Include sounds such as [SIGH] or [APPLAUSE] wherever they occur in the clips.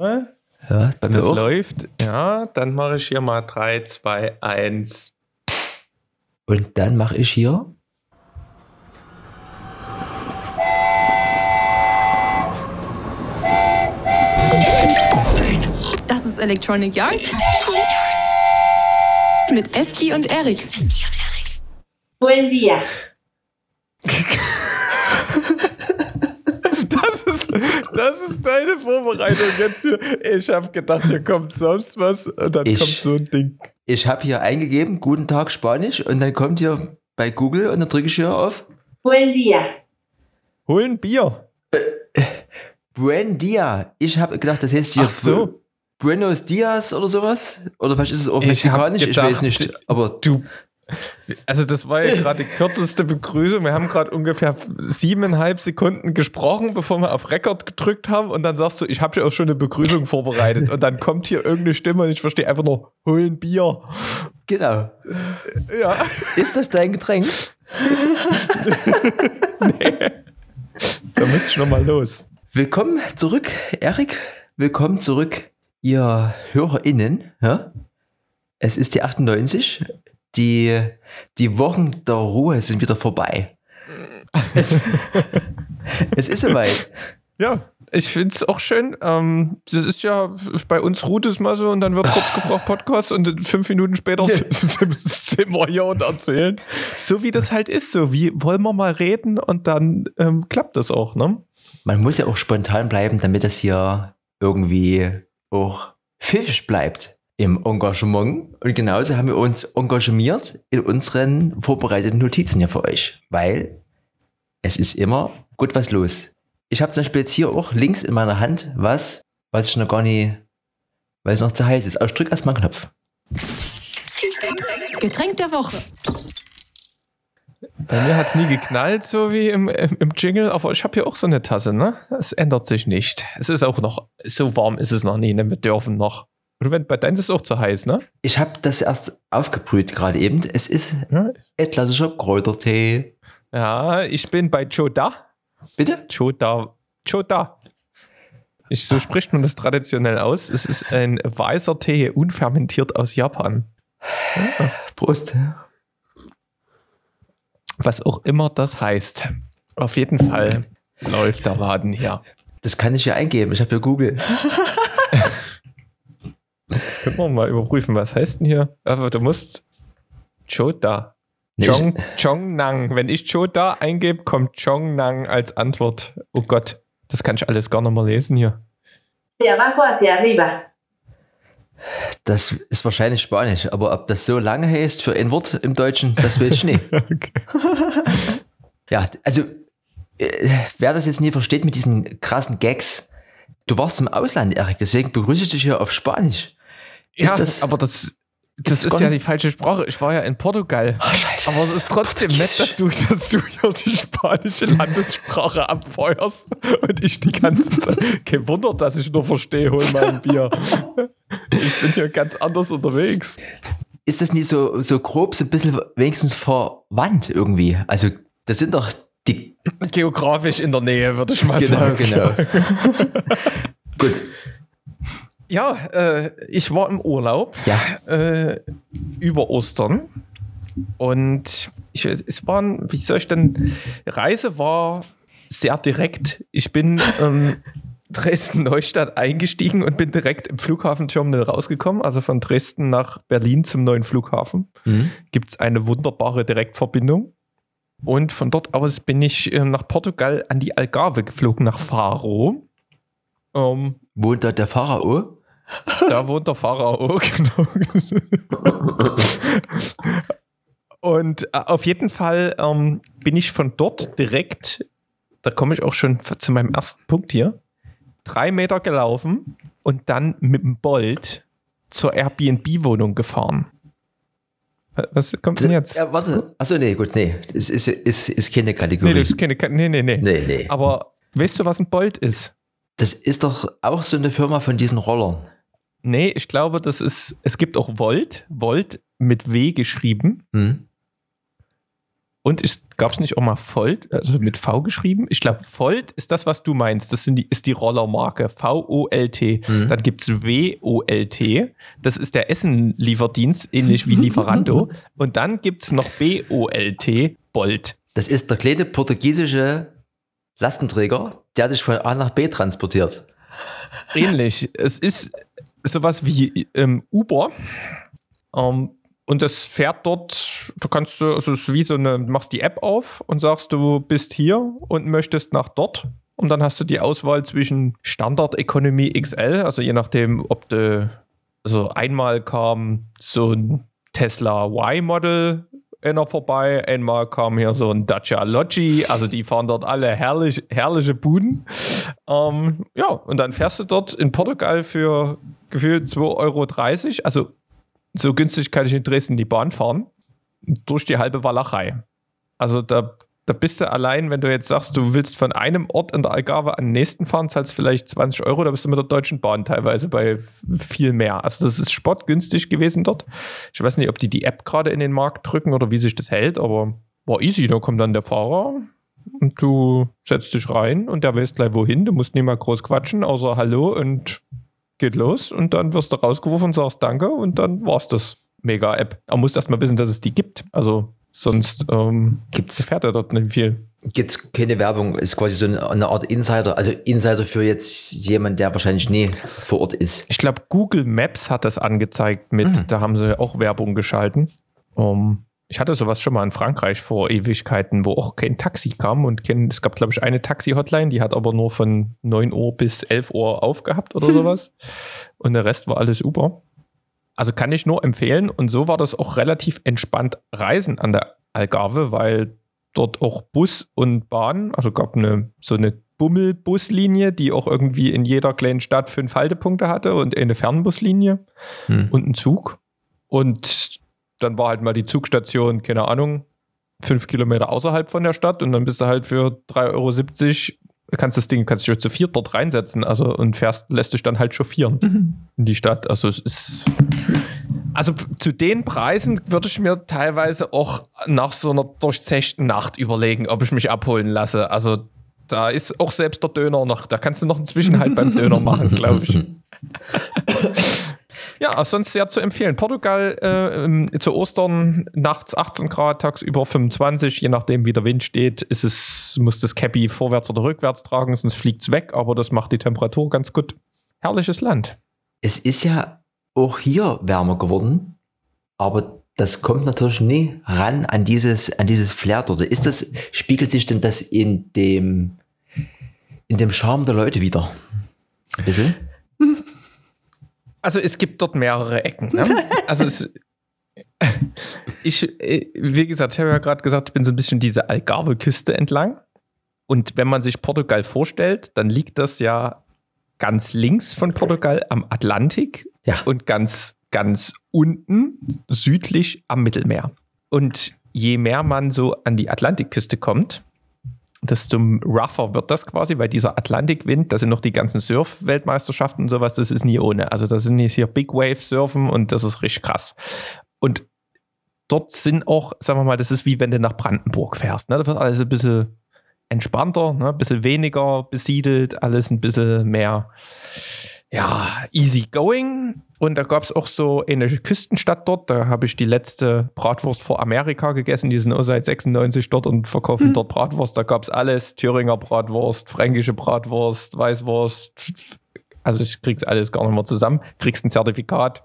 Ja, bei mir Das auch. läuft. Ja, dann mache ich hier mal 3, 2, 1. Und dann mache ich hier. Das ist Electronic Yard. Mit Eski und Erik. Buen día. [LAUGHS] Das ist, das ist deine Vorbereitung jetzt für. Ich habe gedacht, hier kommt sonst was und dann Ich- kommt so ein Ding. Ich habe hier eingegeben, guten Tag Spanisch, und dann kommt hier bei Google und dann drücke ich hier auf Buen día. Holen Bier. Buen Dia. Ich habe gedacht, das heißt hier Ach so. Bu- Buenos Dias oder sowas. Oder vielleicht ist es auch Ich mexikanisch, ich, gedacht, weiß nicht. Aber Du. Also, das war ja gerade die kürzeste Begrüßung. Wir haben gerade ungefähr siebeneinhalb Sekunden gesprochen, bevor wir auf Rekord gedrückt haben. Und dann sagst du, ich habe ja auch schon eine Begrüßung vorbereitet. Und dann kommt hier irgendeine Stimme und ich verstehe einfach nur, holen Bier. genau. Ja. Ist das dein Getränk? [LAUGHS] Da müsste ich nochmal los. Willkommen zurück, Erik. Willkommen zurück, ihr HörerInnen. Ja? Es ist die 98. Die, die Wochen der Ruhe sind wieder vorbei. Es, es ist soweit. Ja, ich finde es auch schön. Ähm, das ist ja bei uns ruht es mal so und dann wird kurz gefragt Podcast und fünf Minuten später [LAUGHS] sind wir hier und erzählen. So wie das halt ist, so wie wollen wir mal reden und dann ähm, klappt das auch, ne? Man muss ja auch spontan bleiben, damit das hier irgendwie auch pfiffig bleibt im Engagement. Und genauso haben wir uns engagiert in unseren vorbereiteten Notizen hier für euch, weil es ist immer gut was los. Ich habe zum Beispiel jetzt hier auch links in meiner Hand was, was ich noch gar nicht, weil es noch zu heiß ist. Aber ich drück erstmal einen Knopf. Getränk der Woche. Bei mir hat es nie geknallt, so wie im, im, im Jingle, aber ich habe hier auch so eine Tasse, ne? Es ändert sich nicht. Es ist auch noch, so warm ist es noch nie, ne? Wir dürfen noch. Wenn bei deinem ist es auch zu heiß, ne? Ich habe das erst aufgebrüht gerade eben. Es ist Ja. ein klassischer Kräutertee. Ja, ich bin bei Choda. Bitte? Choda. Choda. Ich, so spricht man das traditionell aus. Es ist ein weißer Tee, unfermentiert aus Japan. Prost. Was auch immer das heißt. Auf jeden Fall läuft der Laden hier. Das kann ich ja eingeben. Ich habe ja Google. [LAUGHS] Das können wir mal überprüfen. Was heißt denn hier? Aber du musst Choda. Nee, Chong, Chongnang. Wenn ich Choda eingebe, kommt Chongnang als Antwort. Oh Gott, das kann ich alles gar nicht mehr lesen hier. De abajo hacia arriba. Das ist wahrscheinlich Spanisch, aber ob das so lange heißt für ein Wort im Deutschen, das weiß ich nicht. [LAUGHS] [LAUGHS] Ja, also, äh, wer das jetzt nie versteht mit diesen krassen Gags, du warst im Ausland, Erik, deswegen begrüße ich dich hier auf Spanisch. Ja, Ist das- aber das, das ist gar ja die falsche Sprache. Ich war ja in Portugal. Ach, scheiße. Aber es ist trotzdem nett, dass du, dass du hier die spanische Landessprache abfeuerst und ich die ganze Zeit. [LAUGHS] Kein Wunder, dass ich nur verstehe, hol mal ein Bier. Ich bin hier ganz anders unterwegs. Ist das nicht so, so grob, so ein bisschen wenigstens verwandt irgendwie? Also, das sind doch die. Geografisch in der Nähe, würde ich mal Genau, sagen. genau. [LAUGHS] Gut. Ja, äh, ich war im Urlaub Ja. äh, über Ostern und ich, es waren, wie soll ich denn, die Reise war sehr direkt. Ich bin ähm, [LAUGHS] Dresden-Neustadt eingestiegen und bin direkt im Flughafenterminal rausgekommen, also von Dresden nach Berlin zum neuen Flughafen. Mhm. Gibt es eine wunderbare Direktverbindung. Und von dort aus bin ich äh, nach Portugal an die Algarve geflogen, nach Faro. Ähm, Wohnt da der Pharao? Da wohnt der Pharao, [LAUGHS] genau. Und äh, auf jeden Fall ähm, bin ich von dort direkt, da komme ich auch schon zu meinem ersten Punkt hier, drei Meter gelaufen und dann mit dem Bolt zur Airbnb-Wohnung gefahren. Was kommt denn jetzt? Ja, warte. Achso, nee, gut, nee. Das ist, ist, ist keine Kategorie. Nee, das ist keine, nee, nee, nee, nee, nee. Aber weißt du, was ein Bolt ist? Das ist doch auch so eine Firma von diesen Rollern. Nee, ich glaube, das ist, es gibt auch Volt, Volt mit W geschrieben. Hm? Und gab es nicht auch mal Volt, also mit V geschrieben? Ich glaube, Volt ist das, was du meinst. Das sind die, ist die Rollermarke. V-O-L-T. Mhm. Dann gibt es W-O-L-T. Das ist der Essenlieferdienst, ähnlich wie Lieferando. [LAUGHS] Und dann gibt es noch B-O-L-T, Bolt. Das ist der kleine portugiesische Lastenträger, der dich von A nach B transportiert. Ähnlich. es ist sowas wie ähm, Uber. Ähm, und das fährt dort, du kannst, du- also es ist wie so eine, machst die App auf und sagst, du bist hier und möchtest nach dort. Und dann hast du die Auswahl zwischen Standard Economy XL, also je nachdem, ob du, also einmal kam so ein Tesla Y-Model einer vorbei, einmal kam hier so ein Dacia Logi, also die fahren dort alle herrlich, herrliche Buden. Ähm, ja, und dann fährst du dort in Portugal für gefühlt 2,30 Euro, also so günstig kann ich in Dresden die Bahn fahren, durch die halbe Walachei. Also da, da bist du allein, wenn du jetzt sagst, du willst von einem Ort in der Algarve an den nächsten fahren, zahlst vielleicht 20 Euro, da bist du mit der Deutschen Bahn teilweise bei viel mehr. Also das ist spottgünstig gewesen dort. Ich weiß nicht, ob die die App gerade in den Markt drücken oder wie sich das hält, aber war easy. Da kommt dann der Fahrer und du setzt dich rein und der weiß gleich wohin. Du musst nicht mal groß quatschen, außer Hallo und geht los und dann wirst du rausgeworfen und sagst Danke und dann war's das. Mega-App. Aber musst erst mal wissen, dass es die gibt. Also sonst ähm, Gibt's, fährt er dort nicht viel. gibt's keine Werbung, ist quasi so eine, Art Insider, also Insider für jetzt jemand, der wahrscheinlich nie vor Ort ist. Ich glaube, Google Maps hat das angezeigt mit, da haben sie auch Werbung geschalten. Um, ich hatte sowas schon mal in Frankreich vor Ewigkeiten, wo auch kein Taxi kam und kein, es gab, glaube ich, eine Taxi-Hotline, die hat aber nur von 9 Uhr bis 11 Uhr aufgehabt oder sowas. Und der Rest war alles Uber. Also kann ich nur empfehlen. Und so war das auch relativ entspannt Reisen an der Algarve, weil dort auch Bus und Bahn, also gab eine so eine Bummelbuslinie, die auch irgendwie in jeder kleinen Stadt fünf Haltepunkte hatte und eine Fernbuslinie Hm. und einen Zug. Und dann war halt mal die Zugstation, keine Ahnung, fünf Kilometer außerhalb von der Stadt und dann bist du halt für 3,70 Euro, kannst das Ding, kannst dich zu viert dort reinsetzen, also und fährst, lässt dich dann halt chauffieren in die Stadt. Also es ist. Also zu den Preisen würde ich mir teilweise auch nach so einer durchzechten Nacht überlegen, ob ich mich abholen lasse. Also da ist auch selbst der Döner noch, da kannst du noch einen Zwischenhalt beim Döner machen, glaube ich. [LAUGHS] Ja, sonst sehr zu empfehlen. Portugal äh, ähm, zu Ostern nachts 18 Grad, tagsüber 25, je nachdem wie der Wind steht, ist es, muss das Cappy vorwärts oder rückwärts tragen, sonst fliegt es weg, aber das macht die Temperatur ganz gut. Herrliches Land. Es ist ja auch hier wärmer geworden, aber das kommt natürlich nie ran an dieses, an dieses Flair dort. Ist das, spiegelt sich denn das in dem, in dem Charme der Leute wieder? Ein bisschen? Also es gibt dort mehrere Ecken. Ne? [LAUGHS] Also es, ich, äh, wie gesagt, ich habe ja gerade gesagt, ich bin so ein bisschen diese Algarve-Küste entlang. Und wenn man sich Portugal vorstellt, dann liegt das ja ganz links von Portugal am Atlantik Ja. und ganz, ganz unten südlich am Mittelmeer. Und je mehr man so an die Atlantikküste kommt, desto rougher wird das quasi, weil dieser Atlantikwind, da sind noch die ganzen Surf-Weltmeisterschaften und sowas, das ist nie ohne. Also da sind jetzt hier Big Wave Surfen und das ist richtig krass. Und dort sind auch, sagen wir mal, das ist wie wenn du nach Brandenburg fährst. Ne? Da wird alles ein bisschen entspannter, ne? ein bisschen weniger besiedelt, alles ein bisschen mehr ja, easy going. Und da gab es auch so eine Küstenstadt dort. Da habe ich die letzte Bratwurst vor Amerika gegessen. Die sind auch seit 96 dort und verkaufen dort Bratwurst. Da gab es alles: Thüringer Bratwurst, fränkische Bratwurst, Weißwurst. Also ich krieg's alles gar nicht mehr zusammen. Kriegst ein Zertifikat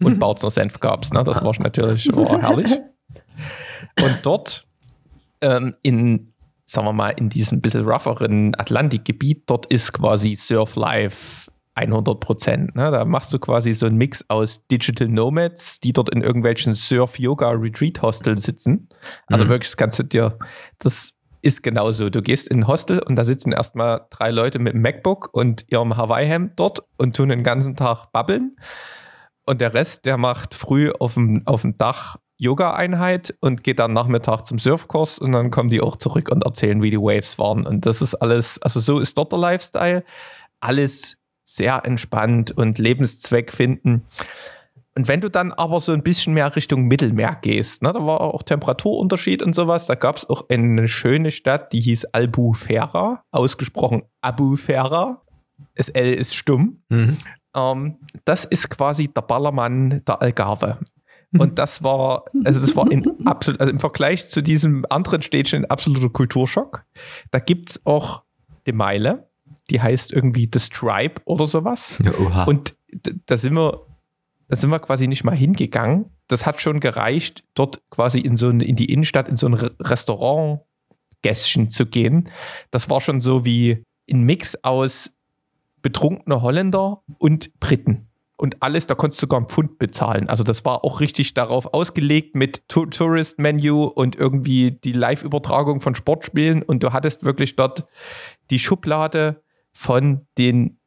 und Bautzner Senf gab's. Ne? Das war natürlich [LAUGHS] war herrlich. Und dort ähm, in, sagen wir mal, in diesem bisschen rougheren Atlantikgebiet, dort ist quasi Surf Life 100 Prozent. Ne? Da machst du quasi so einen Mix aus Digital Nomads, die dort in irgendwelchen Surf-Yoga-Retreat-Hostels sitzen. Also Mhm. wirklich, das kannst du dir, das ist genauso. Du gehst in ein Hostel und da sitzen erstmal drei Leute mit einem MacBook und ihrem Hawaii-Hemd dort und tun den ganzen Tag babbeln. Und der Rest, der macht früh auf dem, auf dem Dach Yoga-Einheit und geht dann Nachmittag zum Surfkurs und dann kommen die auch zurück und erzählen, wie die Waves waren. Und das ist alles, also so ist dort der Lifestyle. Alles sehr entspannt und Lebenszweck finden. Und wenn du dann aber so ein bisschen mehr Richtung Mittelmeer gehst, ne, da war auch Temperaturunterschied und sowas, da gab es auch eine schöne Stadt, die hieß Albufera, ausgesprochen Abufera. Das L ist stumm. Mhm. Ähm, das ist quasi der Ballermann der Algarve. Und das war, also das war in absolut, also im Vergleich zu diesem anderen Städtchen ein absoluter Kulturschock. Da gibt es auch die Meile, die heißt irgendwie The Stripe oder sowas. Oha. Und da sind wir, da sind wir quasi nicht mal hingegangen. Das hat schon gereicht, dort quasi in so ein, in die Innenstadt, in so ein Re- Restaurant-Gässchen zu gehen. Das war schon so wie ein Mix aus betrunkene Holländer und Briten. Und alles, da konntest du sogar einen Pfund bezahlen. Also das war auch richtig darauf ausgelegt mit Tourist-Menu und irgendwie die Live-Übertragung von Sportspielen. Und du hattest wirklich dort die Schublade von den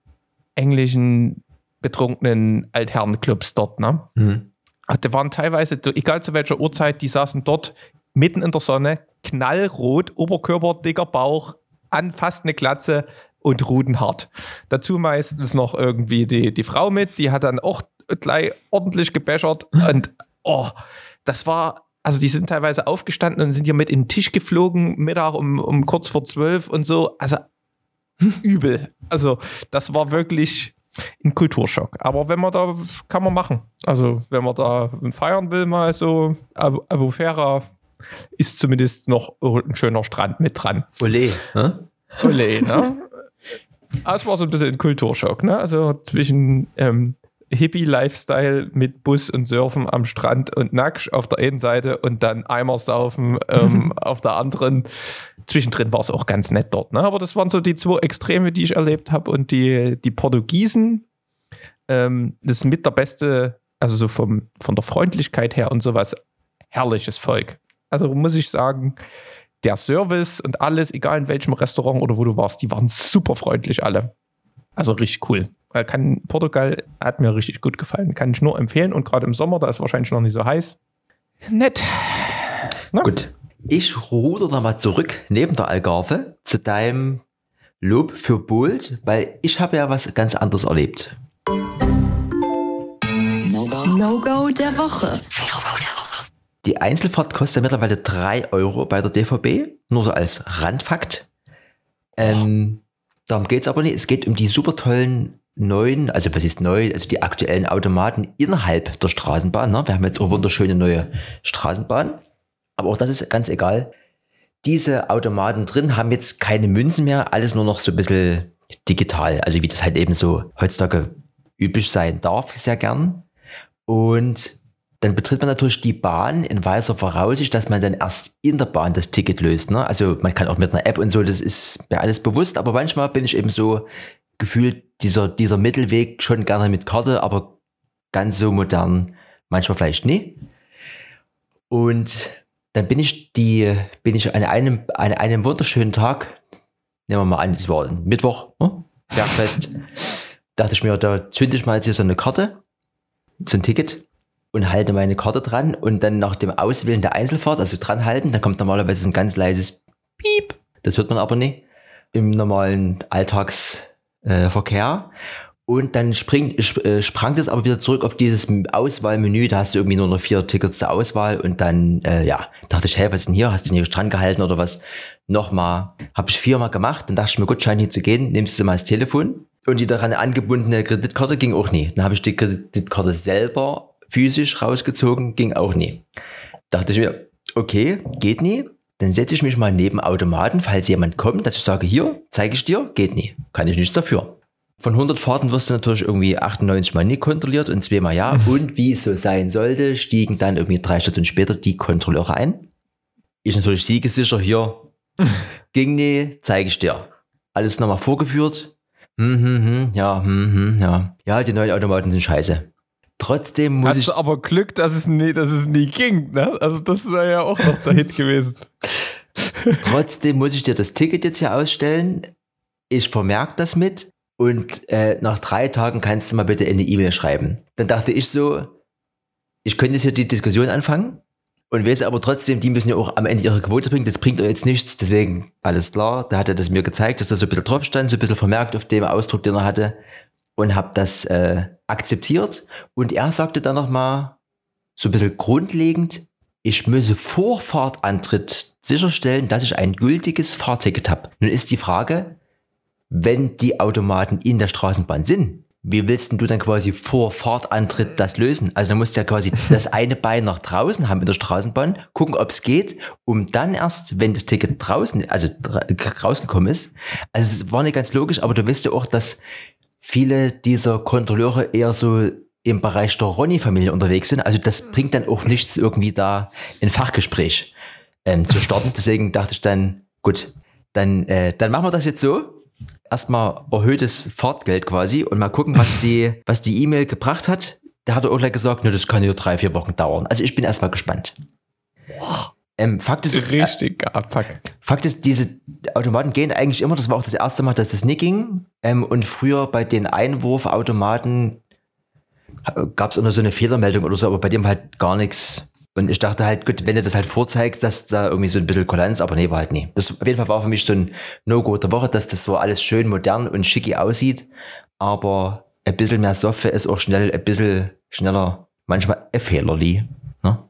englischen betrunkenen Altherrenclubs dort. Ne? Mhm. Die waren teilweise, egal zu welcher Uhrzeit, die saßen dort mitten in der Sonne, knallrot, Oberkörper, dicker Bauch, an fast eine Glatze und rudenhart. Dazu meistens noch irgendwie die, die Frau mit, die hat dann auch gleich ordentlich gebäschert und oh, das war, also die sind teilweise aufgestanden und sind hier mit in den Tisch geflogen, Mittag um, um kurz vor zwölf und so, also übel. Also das war wirklich ein Kulturschock. Aber wenn man da, kann man machen. Also wenn man da feiern will, mal so, Abu, Abu Fera ist zumindest noch ein schöner Strand mit dran. Ole. Hä? Olé, ne? Es war so ein bisschen ein Kulturschock, ne? Also zwischen ähm, Hippie-Lifestyle mit Bus und Surfen am Strand und Nacksch auf der einen Seite und dann Eimersaufen ähm, [LAUGHS] auf der anderen. Zwischendrin war es auch ganz nett dort, ne? Aber das waren so die zwei Extreme, die ich erlebt habe. Und die, die Portugiesen, ähm, das ist mit der beste, also so vom, von der Freundlichkeit her und sowas, herrliches Volk. Also muss ich sagen, der Service und alles, egal in welchem Restaurant oder wo du warst, die waren super freundlich alle. Also richtig cool. Äh, Kann, Portugal hat mir richtig gut gefallen. Kann ich nur empfehlen. Und gerade im Sommer, da ist wahrscheinlich noch nicht so heiß. Nett. Gut. Ich ruder da mal zurück neben der Algarve zu deinem Lob für Bold, weil ich habe ja was ganz anderes erlebt. No-Go der Woche. Die Einzelfahrt kostet ja mittlerweile 3 Euro bei der DVB, nur so als Randfakt. Ähm, darum geht es aber nicht. Es geht um die super tollen neuen, also was ist neu, also die aktuellen Automaten innerhalb der Straßenbahn. Ne? Wir haben jetzt auch wunderschöne neue Straßenbahn. Aber auch das ist ganz egal. Diese Automaten drin haben jetzt keine Münzen mehr, alles nur noch so ein bisschen digital. Also wie das halt eben so heutzutage üblich sein darf, sehr gern. Und dann betritt man natürlich die Bahn in weiser Voraussicht, dass man dann erst in der Bahn das Ticket löst. Ne? Also man kann auch mit einer App und so, das ist mir alles bewusst, aber manchmal bin ich eben so gefühlt dieser, dieser Mittelweg schon gerne mit Karte, aber ganz so modern manchmal vielleicht nie. Und dann bin ich die, bin ich an einem, an einem wunderschönen Tag, nehmen wir mal an, es war Mittwoch, ne? Bergfest, [LAUGHS] dachte ich mir, da zünde ich mal jetzt hier so eine Karte, so ein Ticket und halte meine Karte dran und dann nach dem Auswählen der Einzelfahrt, also dran halten, dann kommt normalerweise ein ganz leises Piep. Das hört man aber nicht im normalen Alltagsverkehr. Äh. Und dann springt, sp- äh, sprang das aber wieder zurück auf dieses Auswahlmenü. Da hast du irgendwie nur noch vier Tickets zur Auswahl und dann, äh, ja, dachte ich, hey, was ist denn hier? Hast du den hier dran gehalten oder was? Nochmal, habe ich viermal gemacht. Dann dachte ich mir, gut, scheint hier zu gehen. Nimmst du mal das Telefon. Und die daran angebundene Kreditkarte ging auch nie. Dann habe ich die Kreditkarte selber physisch rausgezogen, ging auch nie. Dachte ich mir, okay, geht nie. Dann setze ich mich mal neben Automaten, falls jemand kommt, dass ich sage, hier, zeige ich dir, geht nie. Kann ich nichts dafür. Von 100 Fahrten wirst du natürlich irgendwie 98 Mal nie kontrolliert und zweimal ja. Und wie es so sein sollte, stiegen dann irgendwie drei Stunden später die Kontrolleure ein. Ich natürlich siegesicher, hier, [LAUGHS] ging nie, zeige ich dir. Alles nochmal vorgeführt. Hm, hm, hm, ja, hm, hm, ja. Ja, die neuen Automaten sind scheiße. Trotzdem muss Hast ich. du aber Glück, dass es nie, dass es nie ging, ne? Also das wäre ja auch noch der Hit [LAUGHS] gewesen. Trotzdem muss ich dir das Ticket jetzt hier ausstellen. Ich vermerke das mit und äh, nach drei Tagen kannst du mal bitte eine E-Mail schreiben. Dann dachte ich so, ich könnte jetzt hier die Diskussion anfangen und weiß aber trotzdem, die müssen ja auch am Ende ihre Quote bringen. Das bringt euch jetzt nichts, deswegen alles klar. Da hat er das mir gezeigt, dass da so ein bisschen drauf stand, so ein bisschen vermerkt auf dem Ausdruck, den er hatte und habe das äh, akzeptiert und er sagte dann nochmal so ein bisschen grundlegend, ich müsse vor Fahrtantritt sicherstellen, dass ich ein gültiges Fahrticket habe. Nun ist die Frage, wenn die Automaten in der Straßenbahn sind, wie willst denn du dann quasi vor Fahrtantritt das lösen? Also du musst ja quasi [LAUGHS] das eine Bein nach draußen haben in der Straßenbahn, gucken, ob es geht, um dann erst, wenn das Ticket draußen, also rausgekommen ist. Also es war nicht ganz logisch, aber du weißt ja auch, dass viele dieser Kontrolleure eher so im Bereich der Ronny-Familie unterwegs sind. Also das bringt dann auch nichts, irgendwie da ein Fachgespräch ähm, zu starten. Deswegen dachte ich dann, gut, dann, äh, dann machen wir das jetzt so erstmal erhöhtes Fahrtgeld quasi und mal gucken, was die, [LAUGHS] was die E-Mail gebracht hat. Da hat er auch gleich gesagt, ne, das kann ja drei, vier Wochen dauern. Also ich bin erstmal gespannt. Ähm, Fakt ist, äh, Richtig, äh. Fakt ist, diese Automaten gehen eigentlich immer, das war auch das erste Mal, dass das nicht ging. Ähm, und früher bei den Einwurfautomaten gab es immer so eine Fehlermeldung oder so, aber bei dem halt gar nichts und ich dachte halt, gut, wenn du das halt vorzeigst, dass da irgendwie so ein bisschen Kulanz, aber nee, war halt nie. Das auf jeden Fall war für mich so ein No-Go der Woche, dass das so alles schön modern und schicki aussieht, aber ein bisschen mehr Software ist auch schnell ein bisschen schneller, manchmal ein Fehlerli. Ne?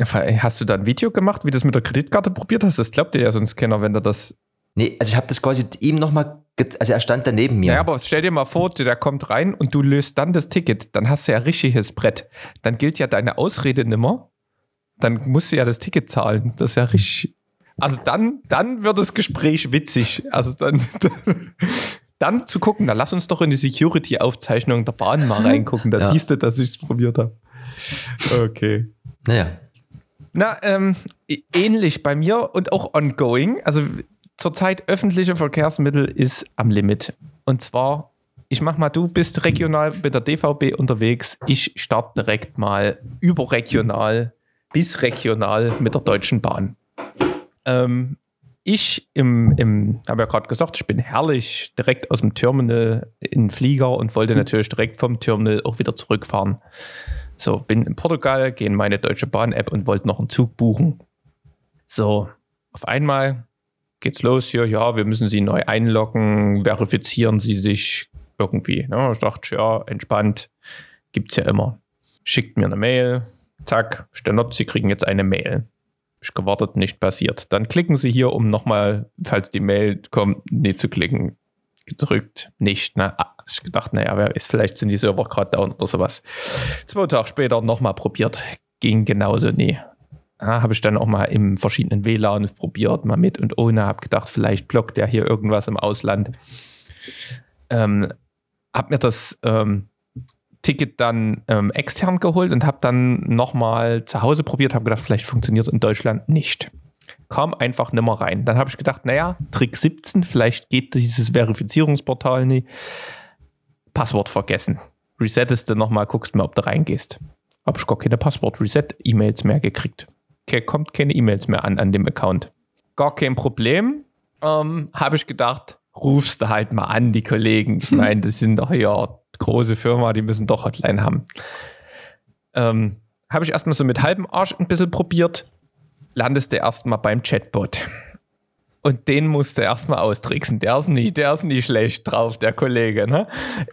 Hast du da ein Video gemacht, wie du das mit der Kreditkarte probiert hast? Das glaubt dir ja sonst keiner, wenn du das. Nee, also ich habe das quasi ihm nochmal, also er stand da neben mir. Ja, aber stell dir mal vor, der kommt rein und du löst dann das Ticket, dann hast du ja richtiges Brett. Dann gilt ja deine Ausrede nimmer dann musst du ja das Ticket zahlen. Das ist ja richtig. Also dann, dann wird das Gespräch witzig. Also dann, [LAUGHS] dann zu gucken, na lass uns doch in die Security-Aufzeichnung der Bahn mal [LAUGHS] reingucken. Da ja. siehst du, dass ich es probiert habe. Okay. Naja. Na, ähm, ähnlich bei mir und auch ongoing. Also zurzeit öffentliche Verkehrsmittel ist am Limit. Und zwar, ich mach mal, du bist regional mit der DVB unterwegs. Ich starte direkt mal überregional bis regional mit der Deutschen Bahn. Ähm, ich im, im habe ja gerade gesagt, ich bin herrlich direkt aus dem Terminal in den Flieger und wollte natürlich direkt vom Terminal auch wieder zurückfahren. So, bin in Portugal, gehe in meine Deutsche Bahn-App und wollte noch einen Zug buchen. So, auf einmal geht's los hier, ja, wir müssen Sie neu einloggen, verifizieren Sie sich irgendwie. Ne? Ich dachte, ja, entspannt, gibt's ja immer. Schickt mir eine Mail, Zack, Sternot, Sie kriegen jetzt eine Mail. Ich gewartet, nicht passiert. Dann klicken Sie hier, um nochmal, falls die Mail kommt, nie zu klicken. Gedrückt, nicht. Ne? Ah, ich gedacht, naja, wer weiß, vielleicht sind die Server gerade down oder sowas. Zwei Tage später nochmal probiert. Ging genauso nie. Ja, habe ich dann auch mal im verschiedenen WLAN probiert, mal mit und ohne. Habe gedacht, vielleicht blockt der hier irgendwas im Ausland. Ähm, habe mir das ähm, Ticket dann ähm, extern geholt und habe dann nochmal zu Hause probiert, habe gedacht, vielleicht funktioniert es in Deutschland nicht. Kam einfach nicht mehr rein. Dann habe ich gedacht, naja, Trick 17, vielleicht geht dieses Verifizierungsportal nicht. Passwort vergessen. Resettest du nochmal, guckst mal, ob du reingehst. Habe ich gar keine Passwort-Reset-E-Mails mehr gekriegt. Okay, kommt keine E-Mails mehr an an dem Account. Gar kein Problem. Ähm, habe ich gedacht, rufst du halt mal an, die Kollegen. Ich [LAUGHS] meine, das sind doch ja große Firma, die müssen doch Hotline haben. Ähm, Habe ich erstmal so mit halbem Arsch ein bisschen probiert, landest du erstmal beim Chatbot. Und den musst du erstmal austricksen. Der ist nicht, der ist nicht schlecht drauf, der Kollege. Ne?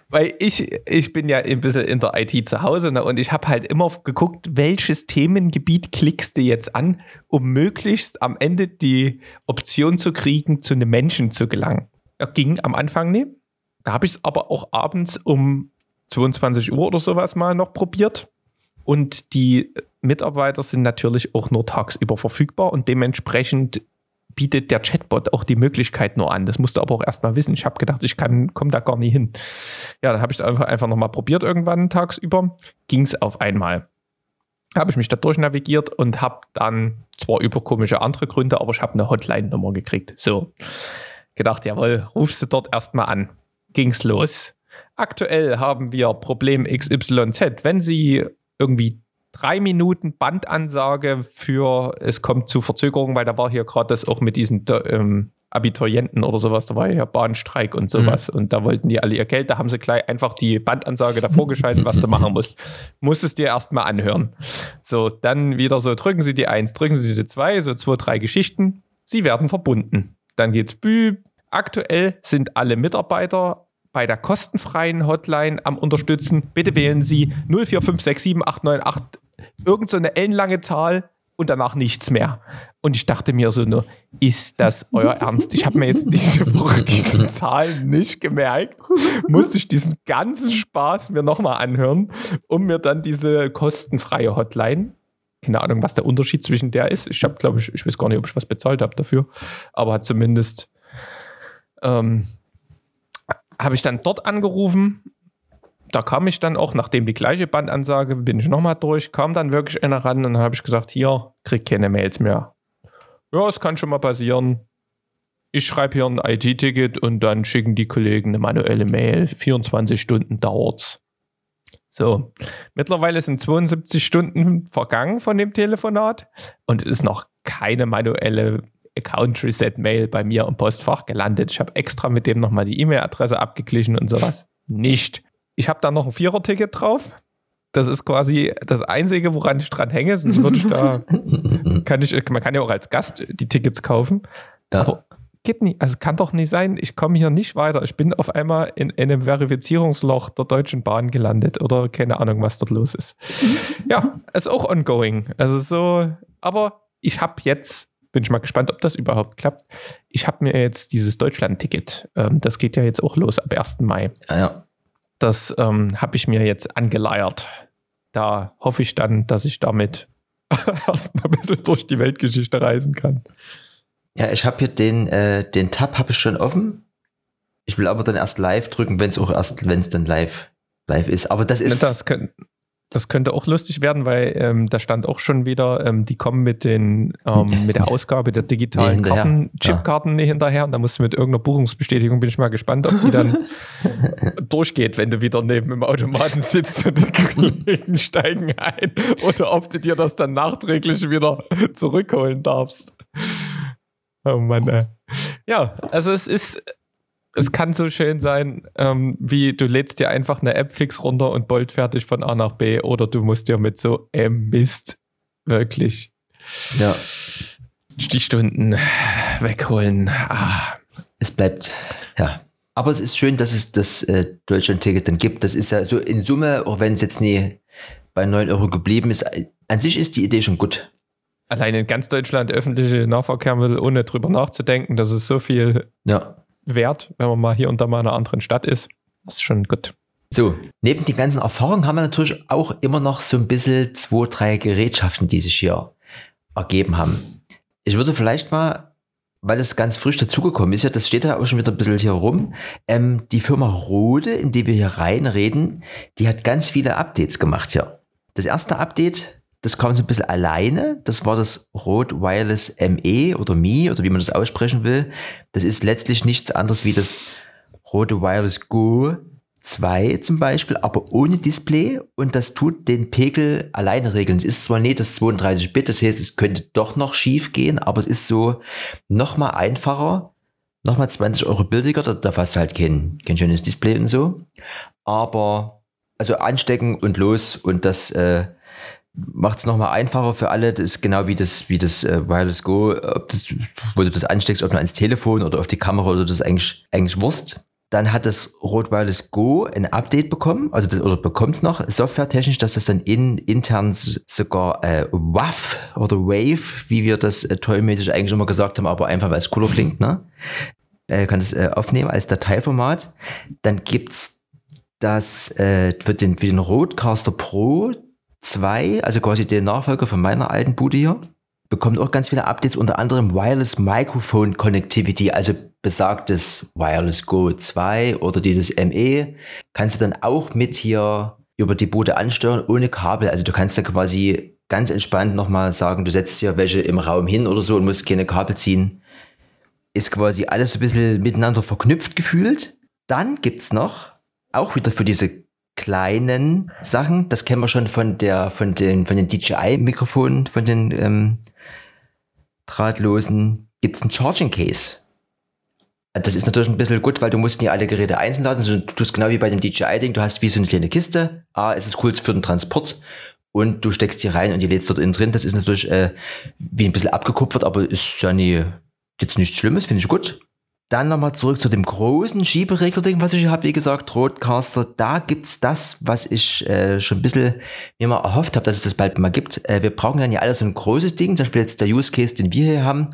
Weil ich, ich bin ja ein bisschen in der IT zu Hause ne? und ich habe halt immer geguckt, welches Themengebiet klickst du jetzt an, um möglichst am Ende die Option zu kriegen, zu einem Menschen zu gelangen. Er ging am Anfang nicht. Da habe ich es aber auch abends um 22 Uhr oder sowas mal noch probiert. Und die Mitarbeiter sind natürlich auch nur tagsüber verfügbar und dementsprechend bietet der Chatbot auch die Möglichkeit nur an. Das musst du aber auch erstmal wissen. Ich habe gedacht, ich komme da gar nicht hin. Ja, dann habe ich es einfach, einfach nochmal probiert irgendwann tagsüber. Ging es auf einmal. Habe ich mich da durchnavigiert und habe dann zwar über komische andere Gründe, aber ich habe eine Hotline-Nummer gekriegt. So, gedacht, jawohl, rufst du dort erstmal an ging's los. Aktuell haben wir Problem XYZ. Wenn Sie irgendwie drei Minuten Bandansage für es kommt zu Verzögerungen, weil da war hier gerade das auch mit diesen ähm, Abiturienten oder sowas, da war ja Bahnstreik und sowas mhm. und da wollten die alle ihr Geld, da haben sie gleich einfach die Bandansage davor geschaltet, was du machen musst. Musst es dir erstmal anhören. So, dann wieder so, drücken Sie die Eins, drücken Sie die Zwei, so zwei, drei Geschichten. Sie werden verbunden. Dann geht's büb. Aktuell sind alle Mitarbeiter bei der kostenfreien Hotline am Unterstützen. Bitte wählen Sie 045678998 irgend so eine ellenlange Zahl und danach nichts mehr. Und ich dachte mir so nur, ist das euer Ernst? Ich habe mir jetzt diese Woche [LAUGHS] diese Zahlen nicht gemerkt. Musste ich diesen ganzen Spaß mir nochmal anhören, um mir dann diese kostenfreie Hotline, keine Ahnung, was der Unterschied zwischen der ist. Ich habe, glaube ich, ich weiß gar nicht, ob ich was bezahlt habe dafür, aber hat zumindest ähm, habe ich dann dort angerufen. Da kam ich dann auch, nachdem die gleiche Bandansage, bin ich nochmal durch, kam dann wirklich einer ran und habe ich gesagt, hier, krieg keine Mails mehr. Ja, es kann schon mal passieren. Ich schreibe hier ein IT-Ticket und dann schicken die Kollegen eine manuelle Mail. 24 Stunden dauert's. So, mittlerweile sind 72 Stunden vergangen von dem Telefonat und es ist noch keine manuelle Account Reset Mail bei mir im Postfach gelandet. Ich habe extra mit dem nochmal die E-Mail-Adresse abgeglichen und sowas. Nicht. Ich habe da noch ein Vierer-Ticket drauf. Das ist quasi das Einzige, woran ich dran hänge. Sonst würde ich da, [LAUGHS] kann ich, man kann ja auch als Gast die Tickets kaufen. Ja. Aber geht nicht. Also kann doch nicht sein. Ich komme hier nicht weiter. Ich bin auf einmal in, in einem Verifizierungsloch der Deutschen Bahn gelandet oder keine Ahnung, was dort los ist. [LAUGHS] ja, ist auch ongoing. Also so, aber ich habe jetzt, bin ich mal gespannt, ob das überhaupt klappt. Ich habe mir jetzt dieses Deutschland-Ticket, ähm, das geht ja jetzt auch los ab 1. Mai. Ja, ja. Das ähm, habe ich mir jetzt angeleiert. Da hoffe ich dann, dass ich damit [LAUGHS] erstmal ein bisschen durch die Weltgeschichte reisen kann. Ja, ich habe hier den, äh, den Tab habe ich schon offen. Ich will aber dann erst live drücken, wenn es auch erst, wenn es dann live, live ist. Aber das ist. Das, könnt, das könnte auch lustig werden, weil ähm, da stand auch schon wieder, ähm, die kommen mit den ähm, mit der Ausgabe der digitalen Nee. Karten, Chipkarten nicht hinterher und da musst du mit irgendeiner Buchungsbestätigung, bin ich mal gespannt, ob die dann [LAUGHS] durchgeht, wenn du wieder neben dem Automaten sitzt und die Kollegen [LAUGHS] steigen ein oder ob du dir das dann nachträglich wieder zurückholen darfst. Oh Mann, ey. Ja, also es ist, es kann so schön sein, ähm, wie du lädst dir einfach eine App fix runter und bolt fertig von A nach B oder du musst dir mit so ähm, Mist wirklich ja, die Stunden wegholen. Ah. es bleibt, ja. Aber es ist schön, dass es das äh, Deutschland-Ticket dann gibt. Das ist ja so in Summe, auch wenn es jetzt nie bei 9 Euro geblieben ist, an sich ist die Idee schon gut. Allein in ganz Deutschland öffentliche Nahverkehrsmittel, ohne drüber nachzudenken, das ist so viel Ja. Wert, wenn man mal hier und da mal in einer anderen Stadt ist. Das ist schon gut. So, neben den ganzen Erfahrungen haben wir natürlich auch immer noch so ein bisschen zwei, drei Gerätschaften, die sich hier ergeben haben. Ich würde vielleicht mal, weil das ganz frisch dazugekommen ist, ja, das steht ja auch schon wieder ein bisschen hier rum, ähm, die Firma Rode, in die wir hier reinreden, die hat ganz viele Updates gemacht hier. Das erste Update, das kam so ein bisschen alleine, das war das Rode Wireless ME oder Mi oder wie man das aussprechen will. Das ist letztlich nichts anderes wie das Rode Wireless Go 2 zum Beispiel, aber ohne Display und das tut den Pegel alleine regeln. Es ist zwar nicht das 32-Bit, das heißt, es könnte doch noch schief gehen, aber es ist so nochmal einfacher, nochmal 20 Euro billiger, da, du halt kein, kein schönes Display und so. Aber also anstecken und los und das äh, macht es nochmal einfacher für alle. Das ist genau wie das, wie das äh, Wireless Go, ob das, wo du das ansteckst, ob nur ans Telefon oder auf die Kamera oder das ist eigentlich, eigentlich Wurst. Dann hat das Rode Wireless Go ein Update bekommen, also das, oder bekommt es noch softwaretechnisch, dass das dann in, intern sogar äh, WAV oder Wave, wie wir das äh, tollmäßig eigentlich immer gesagt haben, aber einfach weil es cooler klingt, ne? Äh, kann das äh, aufnehmen als Dateiformat. Dann gibt's das äh, für den, für den Rodecaster Pro 2, also quasi der Nachfolger von meiner alten Bude hier, bekommt auch ganz viele Updates, unter anderem Wireless Microphone Connectivity, also besagtes Wireless Go 2 oder dieses ME, kannst du dann auch mit hier über die Bude ansteuern, ohne Kabel. Also du kannst dann quasi ganz entspannt nochmal sagen, du setzt hier welche im Raum hin oder so und musst keine Kabel ziehen. Ist quasi alles so ein bisschen miteinander verknüpft gefühlt. Dann gibt's noch, auch wieder für diese kleinen Sachen, das kennen wir schon von der, von den, von den DJI-Mikrofonen, von den ähm, drahtlosen, gibt's ein Charging Case. Das ist natürlich ein bisschen gut, weil du musst nicht alle Geräte einzeln laden. Also du tust genau wie bei dem DJI-Ding, du hast wie so eine kleine Kiste. A, es ist cool für den Transport und du steckst die rein und die lädst dort innen drin. Das ist natürlich äh, wie ein bisschen abgekupfert, aber ist ja nie, jetzt nichts Schlimmes, finde ich gut. Dann nochmal zurück zu dem großen Schieberegler-Ding, was ich hier habe, wie gesagt, Roadcaster. Da gibt's das, was ich äh, schon ein bisschen mir mal erhofft habe, dass es das bald mal gibt. Äh, wir brauchen dann ja alles so ein großes Ding, zum Beispiel jetzt der Use Case, den wir hier haben.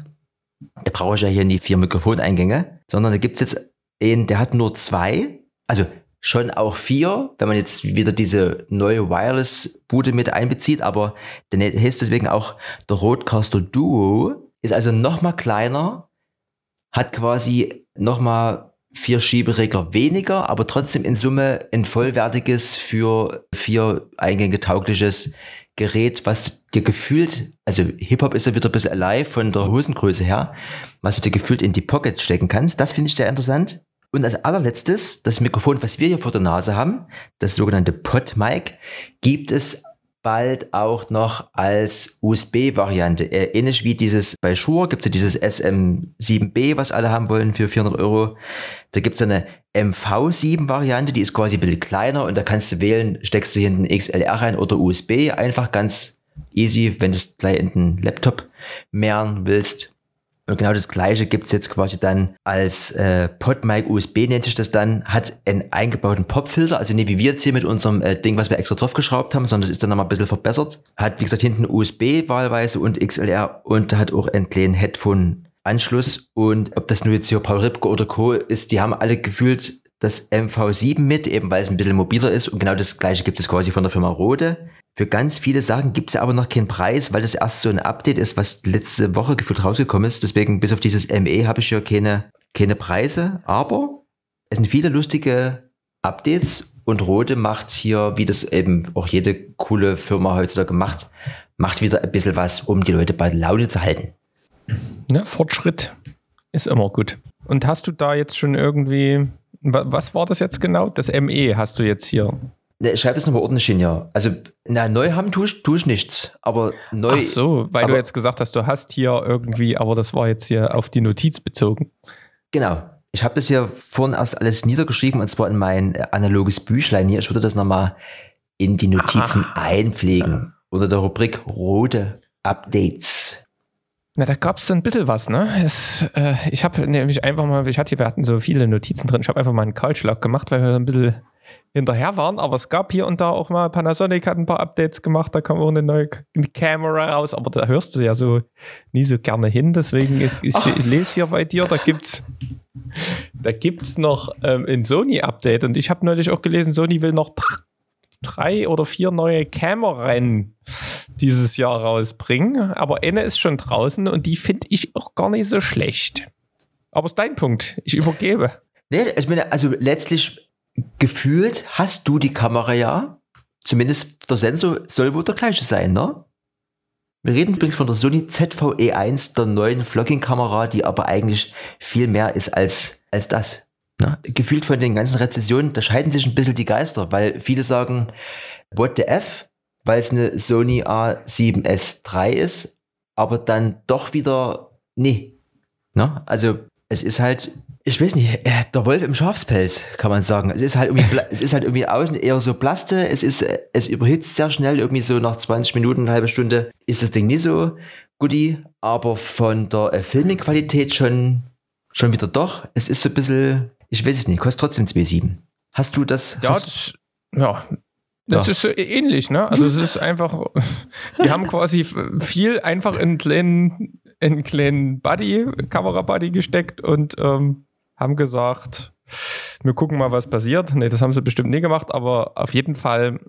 Da brauche ich ja hier nie vier Mikrofoneingänge, sondern da gibt's jetzt einen, der hat nur zwei. Also schon auch vier, wenn man jetzt wieder diese neue Wireless-Bude mit einbezieht, aber der heißt deswegen auch der Roadcaster Duo, ist also nochmal kleiner, hat quasi nochmal vier Schieberegler weniger, aber trotzdem in Summe ein vollwertiges für vier Eingänge taugliches Gerät, was dir gefühlt, also Hip-Hop ist ja wieder ein bisschen alive von der Hosengröße her, was du dir gefühlt in die Pocket stecken kannst. Das finde ich sehr interessant. Und als allerletztes, das Mikrofon, was wir hier vor der Nase haben, das sogenannte PodMic, gibt es bald auch noch als USB-Variante. Äh, ähnlich wie dieses bei Shure gibt es ja dieses SM7B, was alle haben wollen für 400 Euro. Da gibt es eine MV7-Variante, die ist quasi ein bisschen kleiner und da kannst du wählen, steckst du hinten XLR rein oder USB. Einfach ganz easy, wenn du es gleich in den Laptop mehren willst. Und genau das gleiche gibt's jetzt quasi dann als äh, PodMic USB nennt sich das dann, hat einen eingebauten Popfilter, also nicht wie wir jetzt hier mit unserem äh, Ding, was wir extra drauf geschraubt haben, sondern das ist dann nochmal ein bisschen verbessert. Hat wie gesagt hinten USB wahlweise und XLR und hat auch einen kleinen Headphone Anschluss und ob das nur jetzt hier Paul Ripke oder Co. ist, die haben alle gefühlt das MV7 mit, eben weil es ein bisschen mobiler ist und genau das gleiche gibt es quasi von der Firma Rode. Für ganz viele Sachen gibt es ja aber noch keinen Preis, weil das erst so ein Update ist, was letzte Woche gefühlt rausgekommen ist. Deswegen bis auf dieses ME habe ich ja keine, keine Preise. Aber es sind viele lustige Updates und Rode macht hier, wie das eben auch jede coole Firma heutzutage macht, macht wieder ein bisschen was, um die Leute bei Laune zu halten. Ja, Fortschritt ist immer gut. Und hast du da jetzt schon irgendwie, was war das jetzt genau? Das ME hast du jetzt hier Ne, schreib das nochmal ordentlich hin, ja. Also, na, neu haben tue ich, tue ich nichts. Aber neu. Ach so, weil aber, du jetzt gesagt hast, du hast hier irgendwie, aber das war jetzt hier auf die Notiz bezogen. Genau. Ich habe das hier vorhin erst alles niedergeschrieben und zwar in mein analoges Büchlein hier. Ich würde das nochmal in die Notizen Aha. einpflegen. Unter der Rubrik rote Updates. Na, da gab es ein bisschen was, ne? Es, äh, ich habe nämlich einfach mal, ich hatte, wir hatten so viele Notizen drin, ich habe einfach mal einen Kaulschlag gemacht, weil wir ein bisschen hinterher waren, aber es gab hier und da auch mal, Panasonic hat ein paar Updates gemacht, da kam auch eine neue Kamera raus, aber da hörst du ja so nie so gerne hin, deswegen ich, ich lese hier bei dir, da gibt's da gibt's noch ähm, ein Sony-Update. Und ich habe neulich auch gelesen, Sony will noch drei oder vier neue Kameran dieses Jahr rausbringen, aber eine ist schon draußen und die finde ich auch gar nicht so schlecht. Aber ist dein Punkt, ich übergebe. Nee, ich meine, also letztlich gefühlt hast du die Kamera ja. Zumindest der Sensor soll wohl der gleiche sein, ne? Wir reden übrigens von der Sony ZVE1, der neuen Vlogging-Kamera, die aber eigentlich viel mehr ist als, als das. Ne? Gefühlt von den ganzen Rezessionen, da scheiden sich ein bisschen die Geister, weil viele sagen, what the F, weil es eine Sony A7S III ist, aber dann doch wieder, nee. Ne? Also es ist halt ich weiß nicht, äh, der Wolf im Schafspelz, kann man sagen. Es ist halt irgendwie, es ist halt irgendwie außen eher so Plaste, es ist, es überhitzt sehr schnell, irgendwie so nach 20 Minuten, eine halbe Stunde ist das Ding nicht so goodie, aber von der äh, Filming-Qualität schon, schon wieder doch. Es ist so ein bisschen, ich weiß es nicht, kostet trotzdem 2,7. Hast du das? Ja, das, ja, das ja. ist ähnlich, ne? Also es ist einfach, [LAUGHS] wir haben quasi viel einfach in einen kleinen, in einen kleinen Buddy, Kamera-Buddy gesteckt und ähm, haben gesagt, wir gucken mal, was passiert. Nee, das haben sie bestimmt nie gemacht, aber auf jeden Fall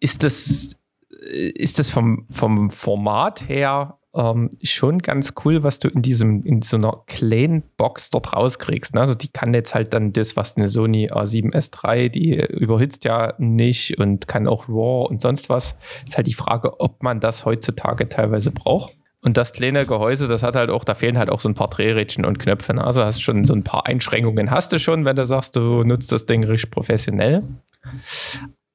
ist das, ist das vom, vom Format her ähm, schon ganz cool, was du in diesem, in so einer kleinen Box dort rauskriegst. Ne? Also die kann jetzt halt dann das, was eine Sony A7S III, die überhitzt ja nicht und kann auch RAW und sonst was. Ist halt die Frage, ob man das heutzutage teilweise braucht. Und das kleine Gehäuse, das hat halt auch, da fehlen halt auch so ein paar Drehrädchen und Knöpfe. Ne? Also hast schon so ein paar Einschränkungen hast du schon, wenn du sagst, du nutzt das Ding richtig professionell.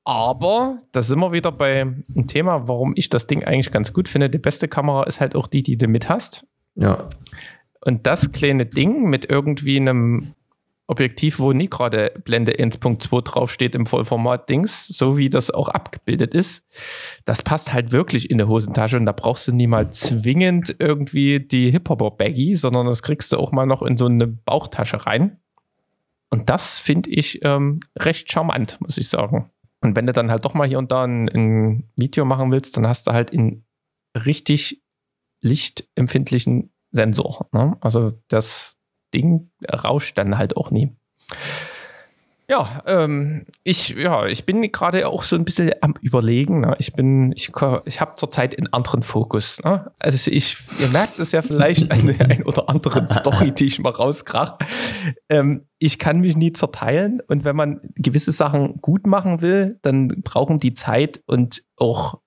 Aber da sind wir wieder bei einem Thema, warum ich das Ding eigentlich ganz gut finde. Die beste Kamera ist halt auch die, die du mit hast. Ja. Und das kleine Ding mit irgendwie einem Objektiv, wo nie gerade Blende 1.2 draufsteht im Vollformat-Dings, so wie das auch abgebildet ist, das passt halt wirklich in eine Hosentasche und da brauchst du nie mal zwingend irgendwie die Hip-Hopper-Baggy, sondern das kriegst du auch mal noch in so eine Bauchtasche rein. Und das finde ich ähm, recht charmant, muss ich sagen. Und wenn du dann halt doch mal hier und da ein, ein Video machen willst, dann hast du halt einen richtig lichtempfindlichen Sensor. Ne? Also das Ding rauscht dann halt auch nie. Ja, ähm, ich, ja, ich bin gerade auch so ein bisschen am Überlegen. Ne? Ich bin, ich, ich habe zurzeit einen anderen Fokus. Ne? Also ich, ihr merkt es ja vielleicht an der ein oder anderen Story, die ich mal rauskrach. Ähm, ich kann mich nie zerteilen und wenn man gewisse Sachen gut machen will, dann brauchen die Zeit und auch,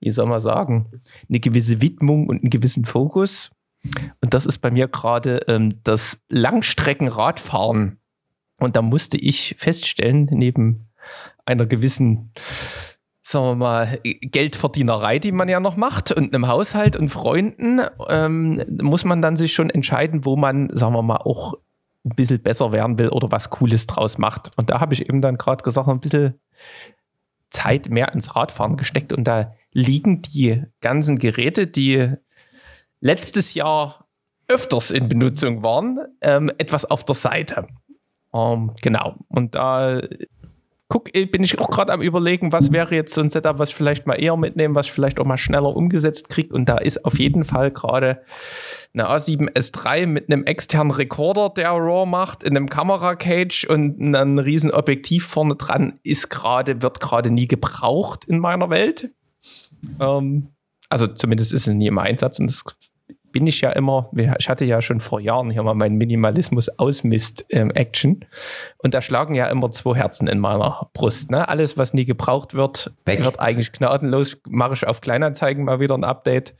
wie soll man sagen, eine gewisse Widmung und einen gewissen Fokus. Und das ist bei mir gerade ähm, das Langstreckenradfahren. Und da musste ich feststellen, neben einer gewissen, sagen wir mal, Geldverdienerei, die man ja noch macht, und einem Haushalt und Freunden, ähm, muss man dann sich schon entscheiden, wo man, sagen wir mal, auch ein bisschen besser werden will oder was Cooles draus macht. Und da habe ich eben dann gerade gesagt, ein bisschen Zeit mehr ins Radfahren gesteckt. Und da liegen die ganzen Geräte, die letztes Jahr öfters in Benutzung waren, ähm, etwas auf der Seite. Ähm, genau. Und da guck, bin ich auch gerade am überlegen, was wäre jetzt so ein Setup, was ich vielleicht mal eher mitnehmen, was ich vielleicht auch mal schneller umgesetzt kriege. Und da ist auf jeden Fall gerade eine A7S3 mit einem externen Rekorder, der RAW macht, in einem Kamera-Cage und einem riesen Objektiv vorne dran ist gerade, wird gerade nie gebraucht in meiner Welt. Ähm, also zumindest ist es nie im Einsatz und das bin ich ja immer, ich hatte ja schon vor Jahren hier mal meinen Minimalismus ausmist ähm, Action und da schlagen ja immer zwei Herzen in meiner Brust. Ne? Alles, was nie gebraucht wird, Weg. wird eigentlich gnadenlos, mache ich auf Kleinanzeigen mal wieder ein Update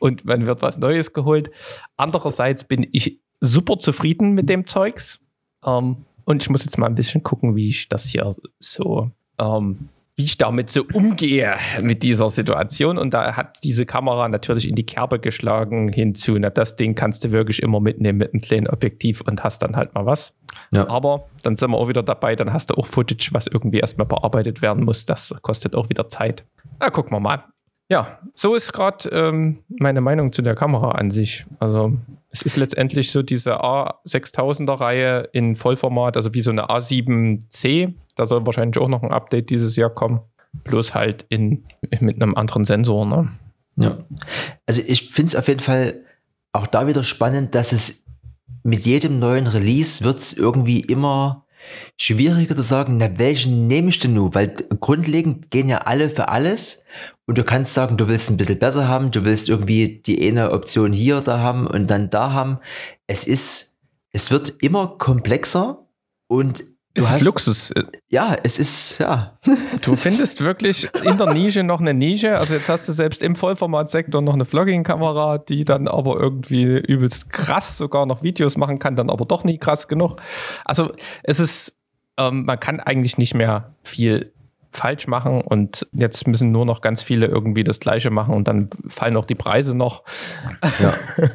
und dann wird was Neues geholt. Andererseits bin ich super zufrieden mit dem Zeugs ähm, und ich muss jetzt mal ein bisschen gucken, wie ich das hier so ähm, wie ich damit so umgehe mit dieser Situation. Und da hat diese Kamera natürlich in die Kerbe geschlagen hinzu. Na, das Ding kannst du wirklich immer mitnehmen mit einem kleinen Objektiv und hast dann halt mal was. Ja. Aber dann sind wir auch wieder dabei, dann hast du auch Footage, was irgendwie erstmal bearbeitet werden muss. Das kostet auch wieder Zeit. Na, gucken wir mal. Ja, so ist gerade ähm, meine Meinung zu der Kamera an sich. Also es ist letztendlich so diese A6000er Reihe in Vollformat, also wie so eine A7C. Da soll wahrscheinlich auch noch ein Update dieses Jahr kommen. Bloß halt in, mit einem anderen Sensor. Ne? Ja. Also ich finde es auf jeden Fall auch da wieder spannend, dass es mit jedem neuen Release wird es irgendwie immer schwieriger zu sagen, na, welchen nehme ich denn nun? Weil grundlegend gehen ja alle für alles und du kannst sagen, du willst ein bisschen besser haben, du willst irgendwie die eine Option hier da haben und dann da haben. Es ist, es wird immer komplexer und Du es hast, ist Luxus. Ja, es ist, ja. Du findest wirklich in der Nische noch eine Nische. Also jetzt hast du selbst im Vollformatsektor noch eine Vlogging-Kamera, die dann aber irgendwie übelst krass sogar noch Videos machen kann, dann aber doch nie krass genug. Also es ist, ähm, man kann eigentlich nicht mehr viel falsch machen und jetzt müssen nur noch ganz viele irgendwie das Gleiche machen und dann fallen auch die Preise noch. Ja. [LAUGHS]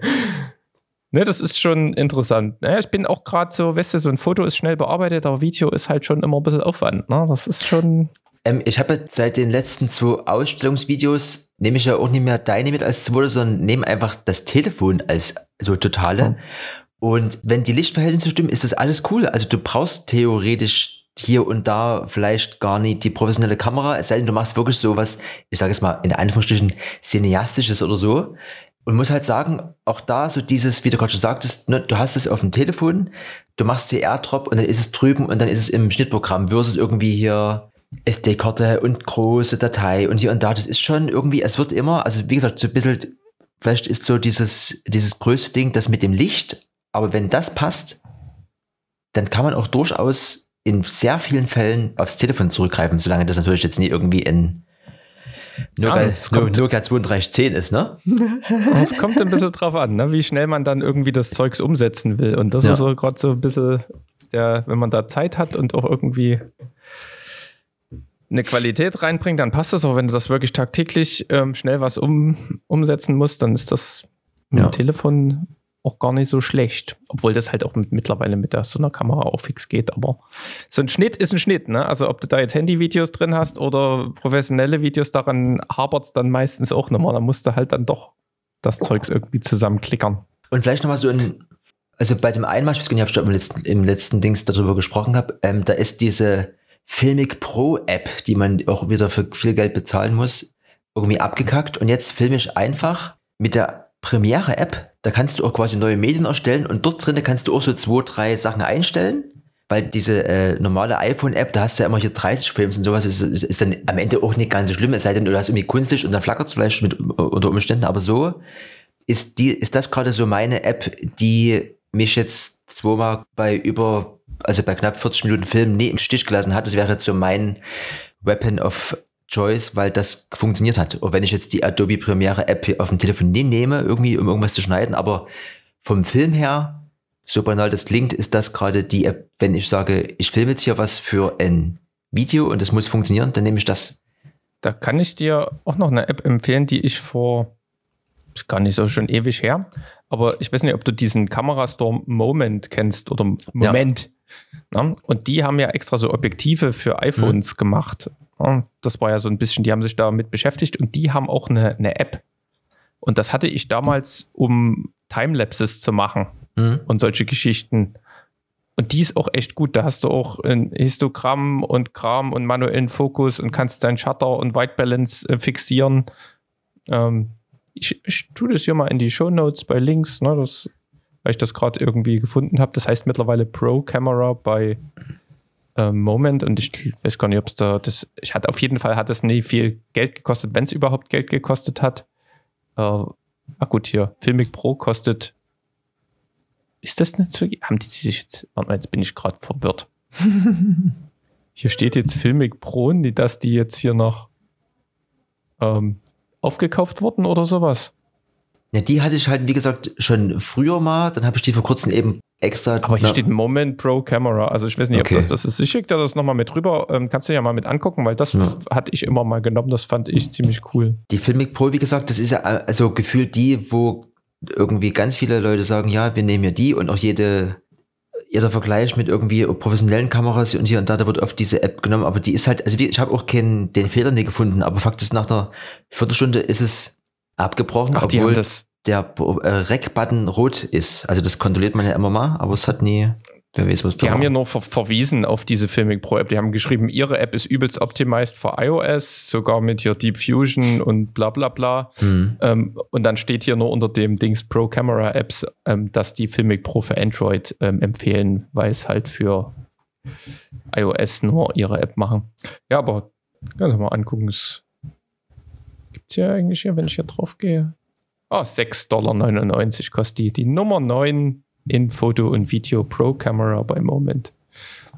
Ne, das ist schon interessant. Ne, ich bin auch gerade so, weißt du, so ein Foto ist schnell bearbeitet, aber Video ist halt schon immer ein bisschen Aufwand. Ne? Das ist schon. Ähm, ich habe seit den letzten zwei Ausstellungsvideos, nehme ich ja auch nicht mehr deine mit als zweite, sondern nehme einfach das Telefon als so totale. Mhm. Und wenn die Lichtverhältnisse stimmen, ist das alles cool. Also du brauchst theoretisch hier und da vielleicht gar nicht die professionelle Kamera, es sei denn, du machst wirklich so was, ich sage es mal in Anführungsstrichen, cineastisches oder so. Und muss halt sagen, auch da so dieses, wie du gerade schon sagtest, ne, du hast es auf dem Telefon, du machst die AirDrop und dann ist es drüben und dann ist es im Schnittprogramm versus irgendwie hier SD-Karte und große Datei und hier und da. Das ist schon irgendwie, es wird immer, also wie gesagt, so ein bisschen, vielleicht ist so dieses, dieses größte Ding das mit dem Licht, aber wenn das passt, dann kann man auch durchaus in sehr vielen Fällen aufs Telefon zurückgreifen, solange das natürlich jetzt nicht irgendwie in Nokia, ja, kommt, Nokia 3210 ist, ne? [LAUGHS] Es kommt ein bisschen drauf an, ne? wie schnell man dann irgendwie das Zeugs umsetzen will. Und das ja. ist so gerade so ein bisschen, der, wenn man da Zeit hat und auch irgendwie eine Qualität reinbringt, dann passt das auch. Wenn du das wirklich tagtäglich ähm, schnell was um, umsetzen musst, dann ist das mit ja. dem Telefon auch gar nicht so schlecht. Obwohl das halt auch mit, mittlerweile mit der, so einer Kamera auch fix geht. Aber so ein Schnitt ist ein Schnitt. Ne? Also ob du da jetzt Handyvideos drin hast oder professionelle Videos, daran hapert es dann meistens auch nochmal. Da musst du halt dann doch das Zeugs irgendwie zusammenklickern. Und vielleicht nochmal so ein, also bei dem einen, ich ich im letzten, im letzten Dings darüber gesprochen habe, ähm, da ist diese Filmic Pro App, die man auch wieder für viel Geld bezahlen muss, irgendwie abgekackt. Und jetzt filme ich einfach mit der Premiere App. Da kannst du auch quasi neue Medien erstellen und dort drin kannst du auch so zwei, drei Sachen einstellen. Weil diese äh, normale iPhone-App, da hast du ja immer hier 30 Frames und sowas, ist, ist, ist dann am Ende auch nicht ganz so schlimm, es sei denn, du hast irgendwie künstlich und dann flackert es vielleicht mit, unter Umständen, aber so ist, die, ist das gerade so meine App, die mich jetzt zweimal bei über also bei knapp 40 Minuten Film nie im Stich gelassen hat. Das wäre jetzt so mein Weapon of Choice, weil das funktioniert hat. Und wenn ich jetzt die Adobe Premiere App auf dem Telefon nie nehme, irgendwie um irgendwas zu schneiden, aber vom Film her, so banal das klingt, ist das gerade die App, wenn ich sage, ich filme jetzt hier was für ein Video und es muss funktionieren, dann nehme ich das. Da kann ich dir auch noch eine App empfehlen, die ich vor, ist gar nicht so schon ewig her, aber ich weiß nicht, ob du diesen Kamerastore Moment kennst oder Moment. Ja. Na? Und die haben ja extra so Objektive für iPhones mhm. gemacht. Ja, das war ja so ein bisschen, die haben sich damit beschäftigt und die haben auch eine, eine App. Und das hatte ich damals, um Timelapses zu machen mhm. und solche Geschichten. Und die ist auch echt gut. Da hast du auch ein Histogramm und Kram und manuellen Fokus und kannst deinen Shutter und White Balance äh, fixieren. Ähm, ich, ich tue das hier mal in die Show Notes bei Links. Ne? Das weil ich das gerade irgendwie gefunden habe. Das heißt mittlerweile Pro Camera bei äh, Moment und ich weiß gar nicht, ob es da das. Ich hatte auf jeden Fall hat es nie viel Geld gekostet, wenn es überhaupt Geld gekostet hat. Äh, ah gut, hier, Filmic Pro kostet. Ist das nicht so? Haben die sich jetzt. Warte mal, jetzt bin ich gerade verwirrt. [LAUGHS] hier steht jetzt Filmic Pro, die, dass die jetzt hier noch ähm, aufgekauft wurden oder sowas. Ja, die hatte ich halt, wie gesagt, schon früher mal. Dann habe ich die vor kurzem eben extra. Aber hier steht Moment Pro Camera. Also ich weiß nicht, okay. ob das das ist. Ich schicke dir das nochmal mit rüber. Ähm, kannst du ja mal mit angucken, weil das ja. hatte ich immer mal genommen. Das fand ich ziemlich cool. Die Filmic Pro, wie gesagt, das ist ja also gefühlt die, wo irgendwie ganz viele Leute sagen, ja, wir nehmen ja die und auch jede jeder Vergleich mit irgendwie professionellen Kameras und hier und da, da wird oft diese App genommen, aber die ist halt, also ich habe auch keinen den Fehler nie gefunden, aber Fakt ist, nach der Viertelstunde ist es abgebrochen, Ach, obwohl das der äh, Rec-Button rot ist. Also das kontrolliert man ja immer mal, aber es hat nie, wer weiß, was da Die haben ja nur ver verwiesen auf diese Filmic Pro App. Die haben geschrieben, ihre App ist übelst optimized für iOS, sogar mit hier Deep Fusion und bla bla bla. Mhm. Ähm, und dann steht hier nur unter dem Dings Pro Camera Apps, ähm, dass die Filmic Pro für Android ähm, empfehlen, weil es halt für iOS nur ihre App machen. Ja, aber kannst du mal angucken, es gibt es ja eigentlich hier, wenn ich hier drauf gehe. Ah, oh, 6,99 Dollar kostet die. Die Nummer 9 in Foto und Video Pro Camera bei Moment.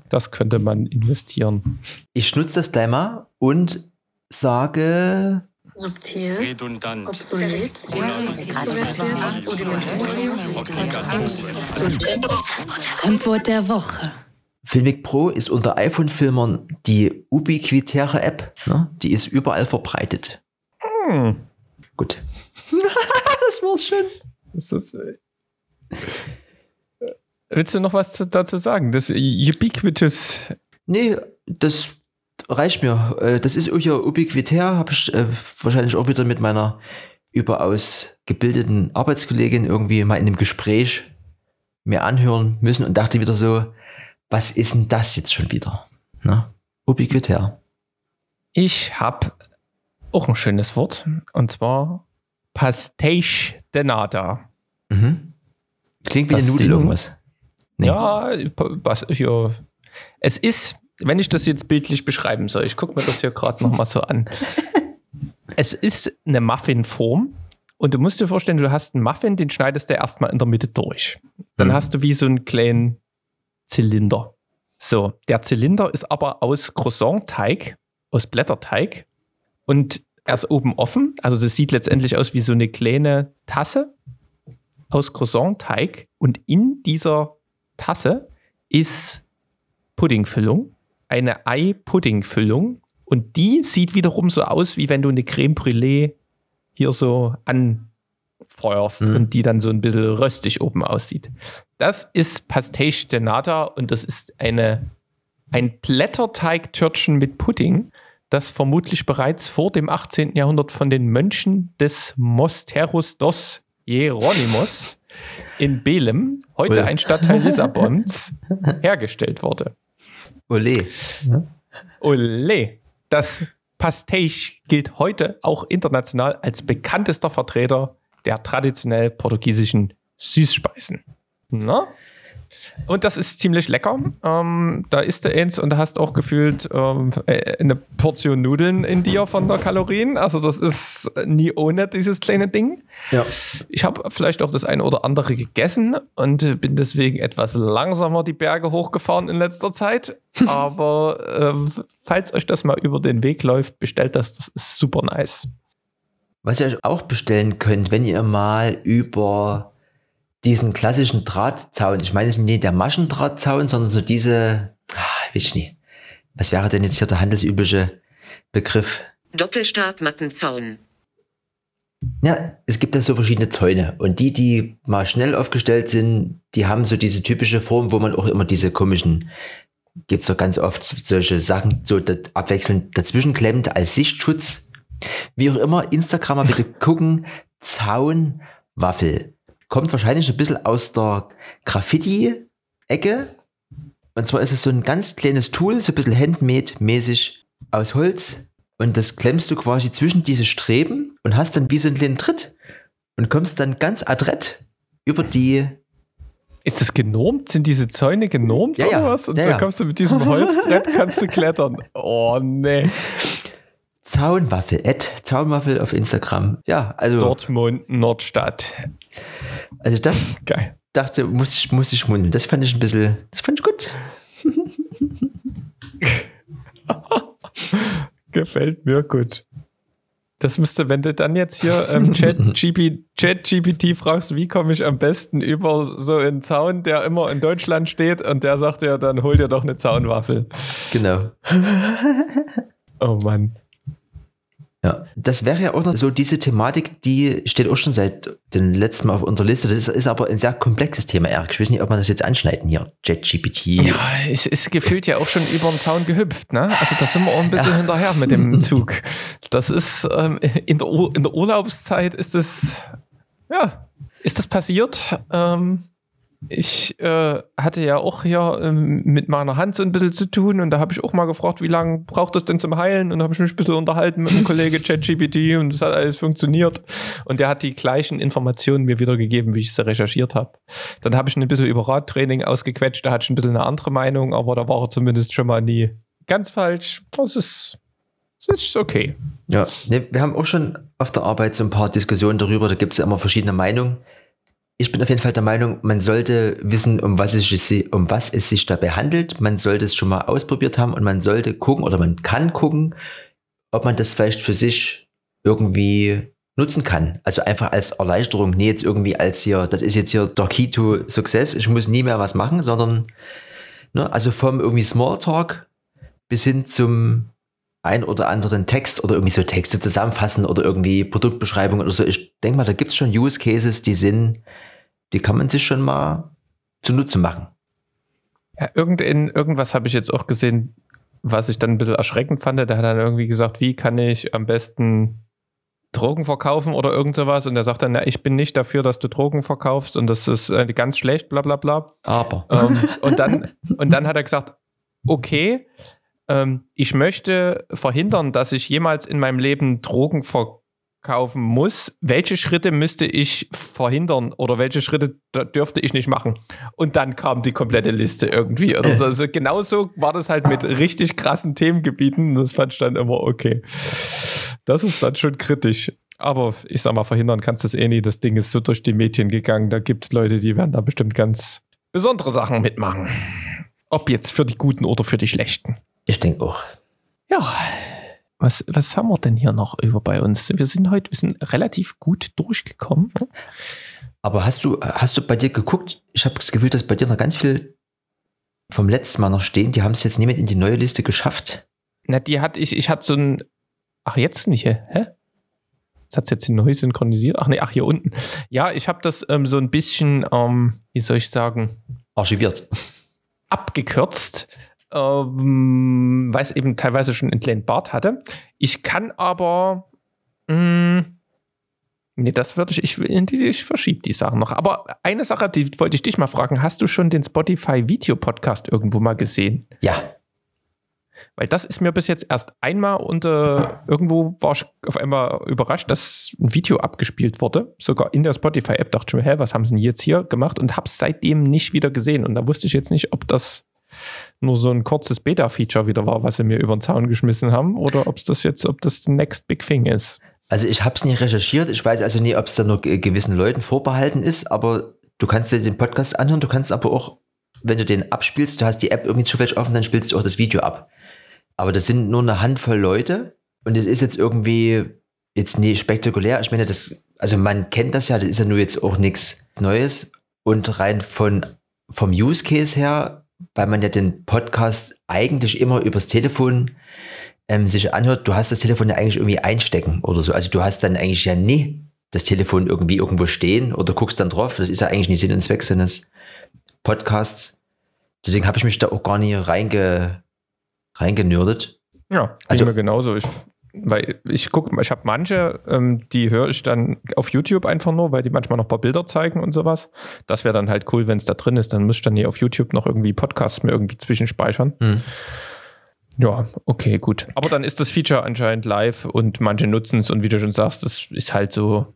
Das könnte man investieren. Ich nutze das gleich mal und sage. Subtil, redundant, obsolet, Antwort der Woche. Filmic Pro ist unter iPhone-Filmern die ubiquitäre App. Ne? Die ist überall verbreitet. Hm. Gut. [LAUGHS] das war's schon. Das ist, äh, Willst du noch was dazu sagen? Das Ubiquitous. Nee, das reicht mir. Äh, das ist ja ubiquitär, habe ich äh, wahrscheinlich auch wieder mit meiner überaus gebildeten Arbeitskollegin irgendwie mal in einem Gespräch mir anhören müssen und dachte wieder so, was ist denn das jetzt schon wieder? Na, ubiquitär. Ich habe auch ein schönes Wort und zwar Pastéis de Nata. Mhm. Klingt wie eine Nudel irgendwas. Nee. Ja, was, ja, es ist, wenn ich das jetzt bildlich beschreiben soll, ich gucke mir das hier gerade nochmal so an. [LAUGHS] es ist eine Muffinform und du musst dir vorstellen, du hast einen Muffin, den schneidest du erstmal in der Mitte durch. Dann mhm. hast du wie so einen kleinen Zylinder. So, der Zylinder ist aber aus Croissant-Teig, aus Blätterteig und er ist oben offen. Also das sieht letztendlich aus wie so eine kleine Tasse aus Croissant-Teig. Und in dieser Tasse ist Puddingfüllung, eine Ei-Puddingfüllung. Und die sieht wiederum so aus, wie wenn du eine Creme Brûlée hier so feuerst Mhm. und die dann so ein bisschen röstig oben aussieht. Das ist Pastéis de Nata und das ist eine, ein Blätterteigtörtchen mit Pudding, das vermutlich bereits vor dem 18. Jahrhundert von den Mönchen des Mosteros dos Hieronymus in Belem, heute Ui. ein Stadtteil Lissabons, [LAUGHS] hergestellt wurde. Ole. Ole. Das Pastéis gilt heute auch international als bekanntester Vertreter der traditionell portugiesischen Süßspeisen. Na? Und das ist ziemlich lecker. Ähm, da isst du eins und da hast auch gefühlt ähm, äh, eine Portion Nudeln in dir von der Kalorien. Also das ist nie ohne dieses kleine Ding. Ja. Ich habe vielleicht auch das eine oder andere gegessen und bin deswegen etwas langsamer die Berge hochgefahren in letzter Zeit. [LAUGHS] Aber äh, falls euch das mal über den Weg läuft, bestellt das. Das ist super nice. Was ihr euch auch bestellen könnt, wenn ihr mal über diesen klassischen Drahtzaun, ich meine, es ist nicht der Maschendrahtzaun, sondern so diese, ah, weiß ich nicht. Was wäre denn jetzt hier der handelsübliche Begriff? Doppelstabmattenzaun. Ja, es gibt ja so verschiedene Zäune und die, die mal schnell aufgestellt sind, die haben so diese typische Form, wo man auch immer diese komischen, gibt so ganz oft solche Sachen so abwechselnd dazwischen klemmt als Sichtschutz. Wie auch immer, Instagram mal bitte [LAUGHS] gucken, Zaunwaffel. Kommt wahrscheinlich ein bisschen aus der Graffiti-Ecke. Und zwar ist es so ein ganz kleines Tool, so ein bisschen handmade-mäßig aus Holz. Und das klemmst du quasi zwischen diese Streben und hast dann wie so einen kleinen Tritt und kommst dann ganz adrett über die. Ist das genormt? Sind diese Zäune genormt Ja, oder ja. was? Und Ja, dann ja. kommst du mit diesem Holzbrett, kannst du klettern. Oh nee. Zaunwaffel, Ed, Zaunwaffel auf Instagram. Ja, also, Dortmund, Nordstadt. Also das Geil. dachte, muss ich, muss ich schmunzeln. Das fand ich ein bisschen, das fand ich gut. [LAUGHS] Gefällt mir gut. Das müsste, wenn du dann jetzt hier ähm, ChatGPT [LAUGHS] Chat fragst, wie komme ich am besten über so einen Zaun, der immer in Deutschland steht und der sagt ja, dann hol dir doch eine Zaunwaffel. Genau. [LAUGHS] Oh Mann. Ja, das wäre ja auch noch so diese Thematik, die steht auch schon seit dem letzten Mal auf unserer Liste. Das ist, ist aber ein sehr komplexes Thema, Eric. Ich weiß nicht, ob man das jetzt anschneiden hier. ChatGPT. Ja, es ist gefühlt ja auch schon über den Zaun gehüpft, ne? Also da sind wir auch ein bisschen hinterher mit dem Zug. Das ist ähm, in, der in der Urlaubszeit ist es, ja, ist das passiert. Ähm, ich äh, hatte ja auch hier ähm, mit meiner Hand so ein bisschen zu tun und da habe ich auch mal gefragt, wie lange braucht das denn zum Heilen? Und da habe ich mich ein bisschen unterhalten mit dem Kollege [LAUGHS] ChatGPT und es hat alles funktioniert. Und der hat die gleichen Informationen mir wiedergegeben, wie ich sie recherchiert habe. Dann habe ich ihn ein bisschen über Radtraining ausgequetscht, da hatte ich ein bisschen eine andere Meinung, aber da war er zumindest schon mal nie ganz falsch. Das ist, das ist okay. Ja, ne, wir haben auch schon auf der Arbeit so ein paar Diskussionen darüber. Da gibt es ja immer verschiedene Meinungen. Ich bin auf jeden Fall der Meinung, man sollte wissen, um was, es, sich- um was es sich dabei handelt. Man sollte es schon mal ausprobiert haben und man sollte gucken oder man kann gucken, ob man das vielleicht für sich irgendwie nutzen kann. Also einfach als Erleichterung, nie jetzt irgendwie als hier, das ist jetzt hier der Key to Success, ich muss nie mehr was machen, sondern ne, also vom irgendwie Smalltalk bis hin zum ein oder anderen Text oder irgendwie so Texte zusammenfassen oder irgendwie Produktbeschreibungen oder so. Ich denke mal, da gibt es schon Use Cases, die sind, die kann man sich schon mal zunutze machen. Ja, irgendin, irgendwas habe ich jetzt auch gesehen, was ich dann ein bisschen erschreckend fand. Der hat dann irgendwie gesagt, wie kann ich am besten Drogen verkaufen oder irgend sowas. Und der sagt dann, na, ich bin nicht dafür, dass du Drogen verkaufst und das ist äh, ganz schlecht, bla bla bla. Aber. ähm, und, dann, und dann hat er gesagt, okay, ähm, ich möchte verhindern, dass ich jemals in meinem Leben Drogen verkaufen muss. Welche Schritte müsste ich verhindern oder welche Schritte dürfte ich nicht machen? Und dann kam die komplette Liste irgendwie. Oder so. Also genauso war das halt mit richtig krassen Themengebieten. Das fand ich dann immer okay. Das ist dann schon kritisch. Aber ich sag mal, verhindern kannst du es eh nie. Das Ding ist so durch die Medien gegangen. Da gibt es Leute, die werden da bestimmt ganz besondere Sachen mitmachen. Ob jetzt für die Guten oder für die Schlechten. Ich denke auch. Ja. Was, was haben wir denn hier noch über bei uns? Wir sind heute, wir sind relativ gut durchgekommen. Aber hast du, hast du bei dir geguckt? Ich habe das Gefühl, dass bei dir noch ganz viel vom letzten Mal noch stehen. Die haben es jetzt mit in die neue Liste geschafft. Na, die hatte ich, ich hatte so ein, ach jetzt nicht, hä? Das hat jetzt neu synchronisiert. Ach nee, ach hier unten. Ja, ich habe das ähm, so ein bisschen, ähm, wie soll ich sagen, Archiviert. abgekürzt, ähm, weil es eben teilweise schon einen Bart hatte. Ich kann aber, mh, nee, das würde ich, ich, ich verschiebe die Sachen noch. Aber eine Sache, die wollte ich dich mal fragen, hast du schon den Spotify Video Podcast irgendwo mal gesehen? Ja. Weil das ist mir bis jetzt erst einmal und äh, irgendwo war ich auf einmal überrascht, dass ein Video abgespielt wurde. Sogar in der Spotify-App dachte ich mir, hä, was haben sie denn jetzt hier gemacht? Und habe es seitdem nicht wieder gesehen. Und da wusste ich jetzt nicht, ob das nur so ein kurzes Beta-Feature wieder war, was sie mir über den Zaun geschmissen haben, oder ob es das jetzt, ob das next big thing ist. Also ich habe es nie recherchiert. Ich weiß also nie, ob es da nur ge- gewissen Leuten vorbehalten ist, aber du kannst dir den Podcast anhören, du kannst aber auch, wenn du den abspielst, du hast die App irgendwie zufällig offen, dann spielst du auch das Video ab. Aber das sind nur eine Handvoll Leute und es ist jetzt irgendwie jetzt nie spektakulär. Ich meine, das, also man kennt das ja, das ist ja nur jetzt auch nichts Neues und rein von, vom Use Case her, weil man ja den Podcast eigentlich immer übers Telefon ähm, sich anhört, du hast das Telefon ja eigentlich irgendwie einstecken oder so. Also du hast dann eigentlich ja nie das Telefon irgendwie irgendwo stehen oder guckst dann drauf. Das ist ja eigentlich nicht Sinn und Zweck seines Podcasts. Deswegen habe ich mich da auch gar nie reinge, reingenördet. Ja, Also- mir genauso. Ich, weil ich gucke, ich habe manche, ähm, die höre ich dann auf YouTube einfach nur, weil die manchmal noch ein paar Bilder zeigen und sowas. Das wäre dann halt cool, wenn es da drin ist. Dann muss ich dann hier auf YouTube noch irgendwie Podcasts mir irgendwie zwischenspeichern. Hm. Ja, okay, gut. Aber dann ist das Feature anscheinend live und manche nutzen es und wie du schon sagst, das ist halt so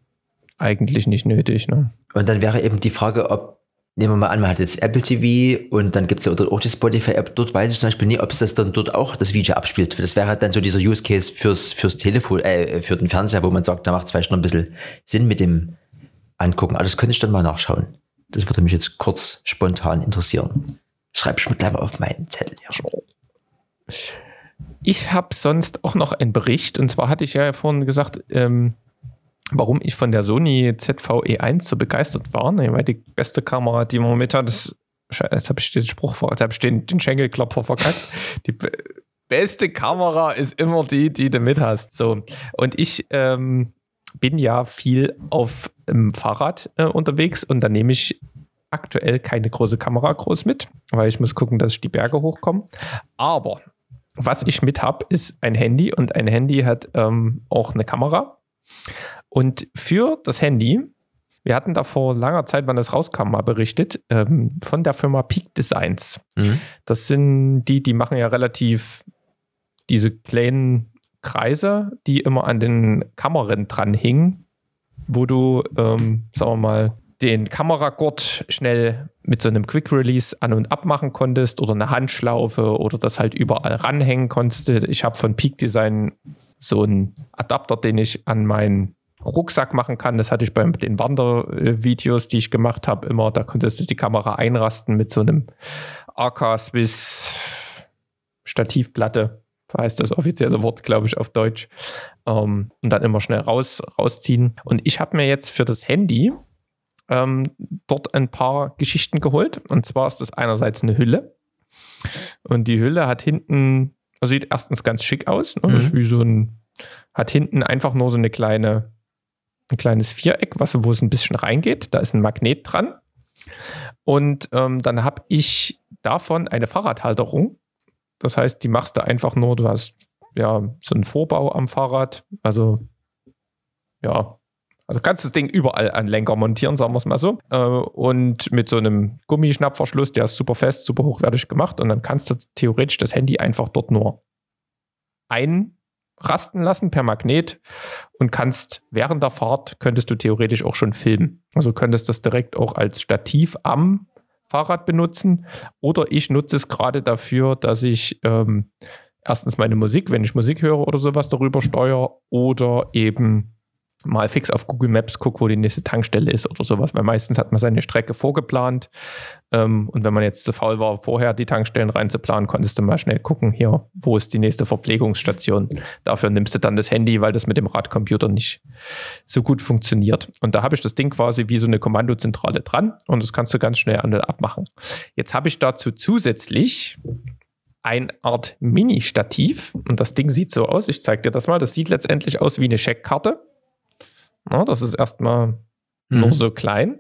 eigentlich nicht nötig. Ne? Und dann wäre eben die Frage, ob, nehmen wir mal an, man hat jetzt Apple TV und dann gibt es ja auch die Spotify-App. Dort weiß ich zum Beispiel nie, ob es das dann dort auch das Video abspielt. Das wäre halt dann so dieser Use Case fürs, fürs Telefon, äh, für den Fernseher, wo man sagt, da macht es vielleicht noch ein bisschen Sinn mit dem Angucken. Aber das könnte ich dann mal nachschauen. Das würde mich jetzt kurz spontan interessieren. Schreib ich mir gleich mal auf meinen Zettel hier. Ich habe sonst auch noch einen Bericht und zwar hatte ich ja vorhin gesagt, ähm, warum ich von der Sony ZV-E1 so begeistert war. Ne, weil die beste Kamera, die man mit hat, ist, jetzt habe ich den Spruch, jetzt habe ich den, den Schenkelklopfer verkackt. [LAUGHS] Die be beste Kamera ist immer die, die du mit hast. So. Und ich ähm, bin ja viel auf dem Fahrrad äh, unterwegs und da nehme ich aktuell keine große Kamera groß mit, weil ich muss gucken, dass ich die Berge hochkomme. Aber was ich mit habe, ist ein Handy und ein Handy hat ähm, auch eine Kamera. Und für das Handy, wir hatten da vor langer Zeit, wann das rauskam, mal berichtet, ähm, von der Firma Peak Designs. Mhm. Das sind die, die machen ja relativ diese kleinen Kreise, die immer an den Kameran dran hingen, wo du, ähm, sagen wir mal, den Kameragurt schnell mit so einem Quick Release an und ab machen konntest oder eine Handschlaufe oder das halt überall ranhängen konntest. Ich habe von Peak Design so einen Adapter, den ich an meinen Rucksack machen kann. Das hatte ich bei den Wandervideos, die ich gemacht habe, immer. Da konntest du die Kamera einrasten mit so einem AK Swiss Stativplatte. So heißt das offizielle Wort, glaube ich, auf Deutsch. Ähm, und dann immer schnell raus, rausziehen. Und ich habe mir jetzt für das Handy ähm, dort ein paar Geschichten geholt. Und zwar ist das einerseits eine Hülle. Und die Hülle hat hinten, also sieht erstens ganz schick aus. Ne? Das ist Mhm. wie so ein, hat hinten einfach nur so eine kleine, ein kleines Viereck, was, wo es ein bisschen reingeht. Da ist ein Magnet dran. Und ähm, dann habe ich davon eine Fahrradhalterung. Das heißt, die machst du einfach nur, du hast ja so einen Vorbau am Fahrrad. Also ja, also kannst du das Ding überall an Lenker montieren, sagen wir es mal so. Äh, und mit so einem Gummischnappverschluss, der ist super fest, super hochwertig gemacht. Und dann kannst du theoretisch das Handy einfach dort nur einrasten lassen per Magnet und kannst während der Fahrt, könntest du theoretisch auch schon filmen. Also könntest das direkt auch als Stativ am Fahrrad benutzen. Oder ich nutze es gerade dafür, dass ich ähm, erstens meine Musik, wenn ich Musik höre oder sowas, darüber steuere oder eben mal fix auf Google Maps gucke, wo die nächste Tankstelle ist oder sowas, weil meistens hat man seine Strecke vorgeplant ähm, und wenn man jetzt zu faul war, vorher die Tankstellen reinzuplanen, konntest du mal schnell gucken, hier, wo ist die nächste Verpflegungsstation. Dafür nimmst du dann das Handy, weil das mit dem Radcomputer nicht so gut funktioniert. Und da habe ich das Ding quasi wie so eine Kommandozentrale dran und das kannst du ganz schnell an und abmachen. Jetzt habe ich dazu zusätzlich eine Art Mini-Stativ und das Ding sieht so aus, ich zeige dir das mal, das sieht letztendlich aus wie eine Scheckkarte Ja, das ist erstmal Mhm. nur so klein.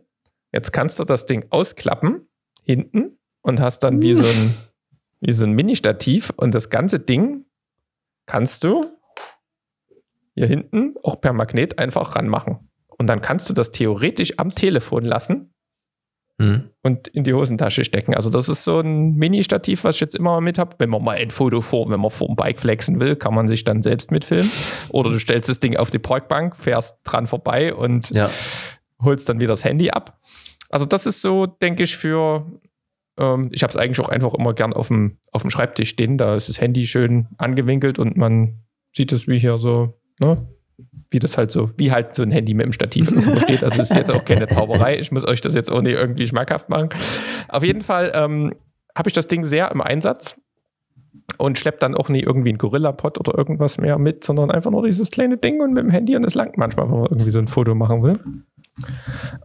Jetzt kannst du das Ding ausklappen hinten und hast dann wie so ein, wie so ein Mini-Stativ und das ganze Ding kannst du hier hinten auch per Magnet einfach ranmachen. Und dann kannst du das theoretisch am Telefon lassen Mhm. und in die Hosentasche stecken. Also das ist so ein Mini-Stativ, was ich jetzt immer mal mit habe. Wenn man mal ein Foto vor, wenn man vor dem Bike flexen will, kann man sich dann selbst mitfilmen. Oder du stellst das Ding auf die Parkbank, fährst dran vorbei und Ja. holst dann wieder das Handy ab. Also das ist so, denke ich, für, ähm, ich habe es eigentlich auch einfach immer gern auf dem, auf dem Schreibtisch stehen. Da ist das Handy schön angewinkelt und man sieht es wie hier so, ne? Wie das halt so, wie halt so ein Handy mit dem Stativ irgendwo [LAUGHS] steht. Also es ist jetzt auch keine Zauberei. Ich muss euch das jetzt auch nicht irgendwie schmackhaft machen. Auf jeden Fall ähm, habe ich das Ding sehr im Einsatz und schleppt dann auch nie irgendwie einen Gorilla-Pod oder irgendwas mehr mit, sondern einfach nur dieses kleine Ding und mit dem Handy und es langt manchmal, wenn man irgendwie so ein Foto machen will.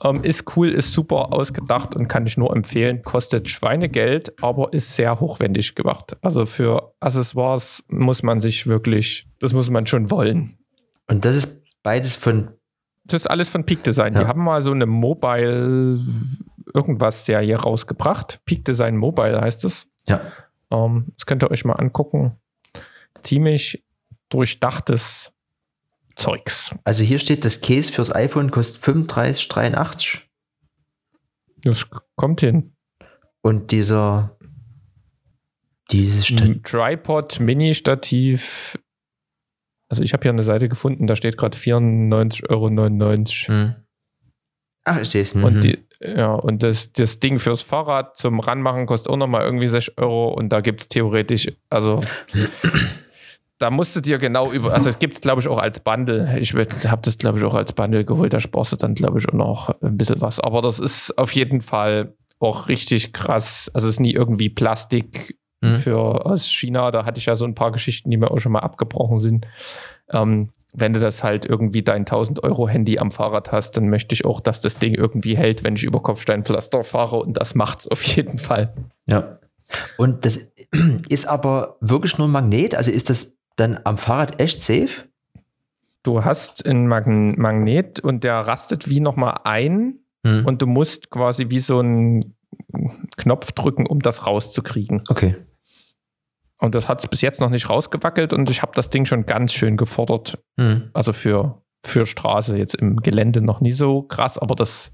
Ähm, ist cool, ist super ausgedacht und kann ich nur empfehlen. Kostet Schweinegeld, aber ist sehr hochwendig gemacht. Also für Accessoires muss man sich wirklich, das muss man schon wollen. Und das ist beides von. Das ist alles von Peak Design. Die Ja. haben mal so eine Mobile irgendwas Serie rausgebracht. Peak Design Mobile heißt es. Ja. Ähm, das könnt ihr euch mal angucken. Ziemlich durchdachtes Zeugs. Also hier steht, das Case fürs iPhone kostet 35,83 Das kommt hin. und dieser dieses Ein Tripod, Mini-Stativ. Also ich habe hier eine Seite gefunden, da steht gerade 94,99 Euro. Hm. Ach, ich sehe es. Mhm. Und, die, ja, und das, das Ding fürs Fahrrad zum Ranmachen kostet auch nochmal irgendwie 6 Euro und da gibt es theoretisch, also da musst du dir genau über, also es gibt es glaube ich auch als Bundle. Ich habe das glaube ich auch als Bundle geholt, da sparst du dann glaube ich auch noch ein bisschen was. Aber das ist auf jeden Fall auch richtig krass. Also es ist nie irgendwie Plastik Mhm. für aus China. Da hatte ich ja so ein paar Geschichten, die mir auch schon mal abgebrochen sind. Ähm, wenn du das halt irgendwie dein 1000 Euro Handy am Fahrrad hast, dann möchte ich auch, dass das Ding irgendwie hält, wenn ich über Kopfsteinpflaster fahre und das macht's auf jeden Fall. Ja. Und das [CLEARS THROAT] ist aber wirklich nur ein Magnet. Also ist das dann am Fahrrad echt safe? Du hast ein Magn Magnet und der rastet wie nochmal ein Hm. und du musst quasi wie so einen Knopf drücken, um das rauszukriegen. okay. Und das hat es bis jetzt noch nicht rausgewackelt und ich habe das Ding schon ganz schön gefordert. Hm. Also für, für Straße jetzt im Gelände noch nie so krass, aber das,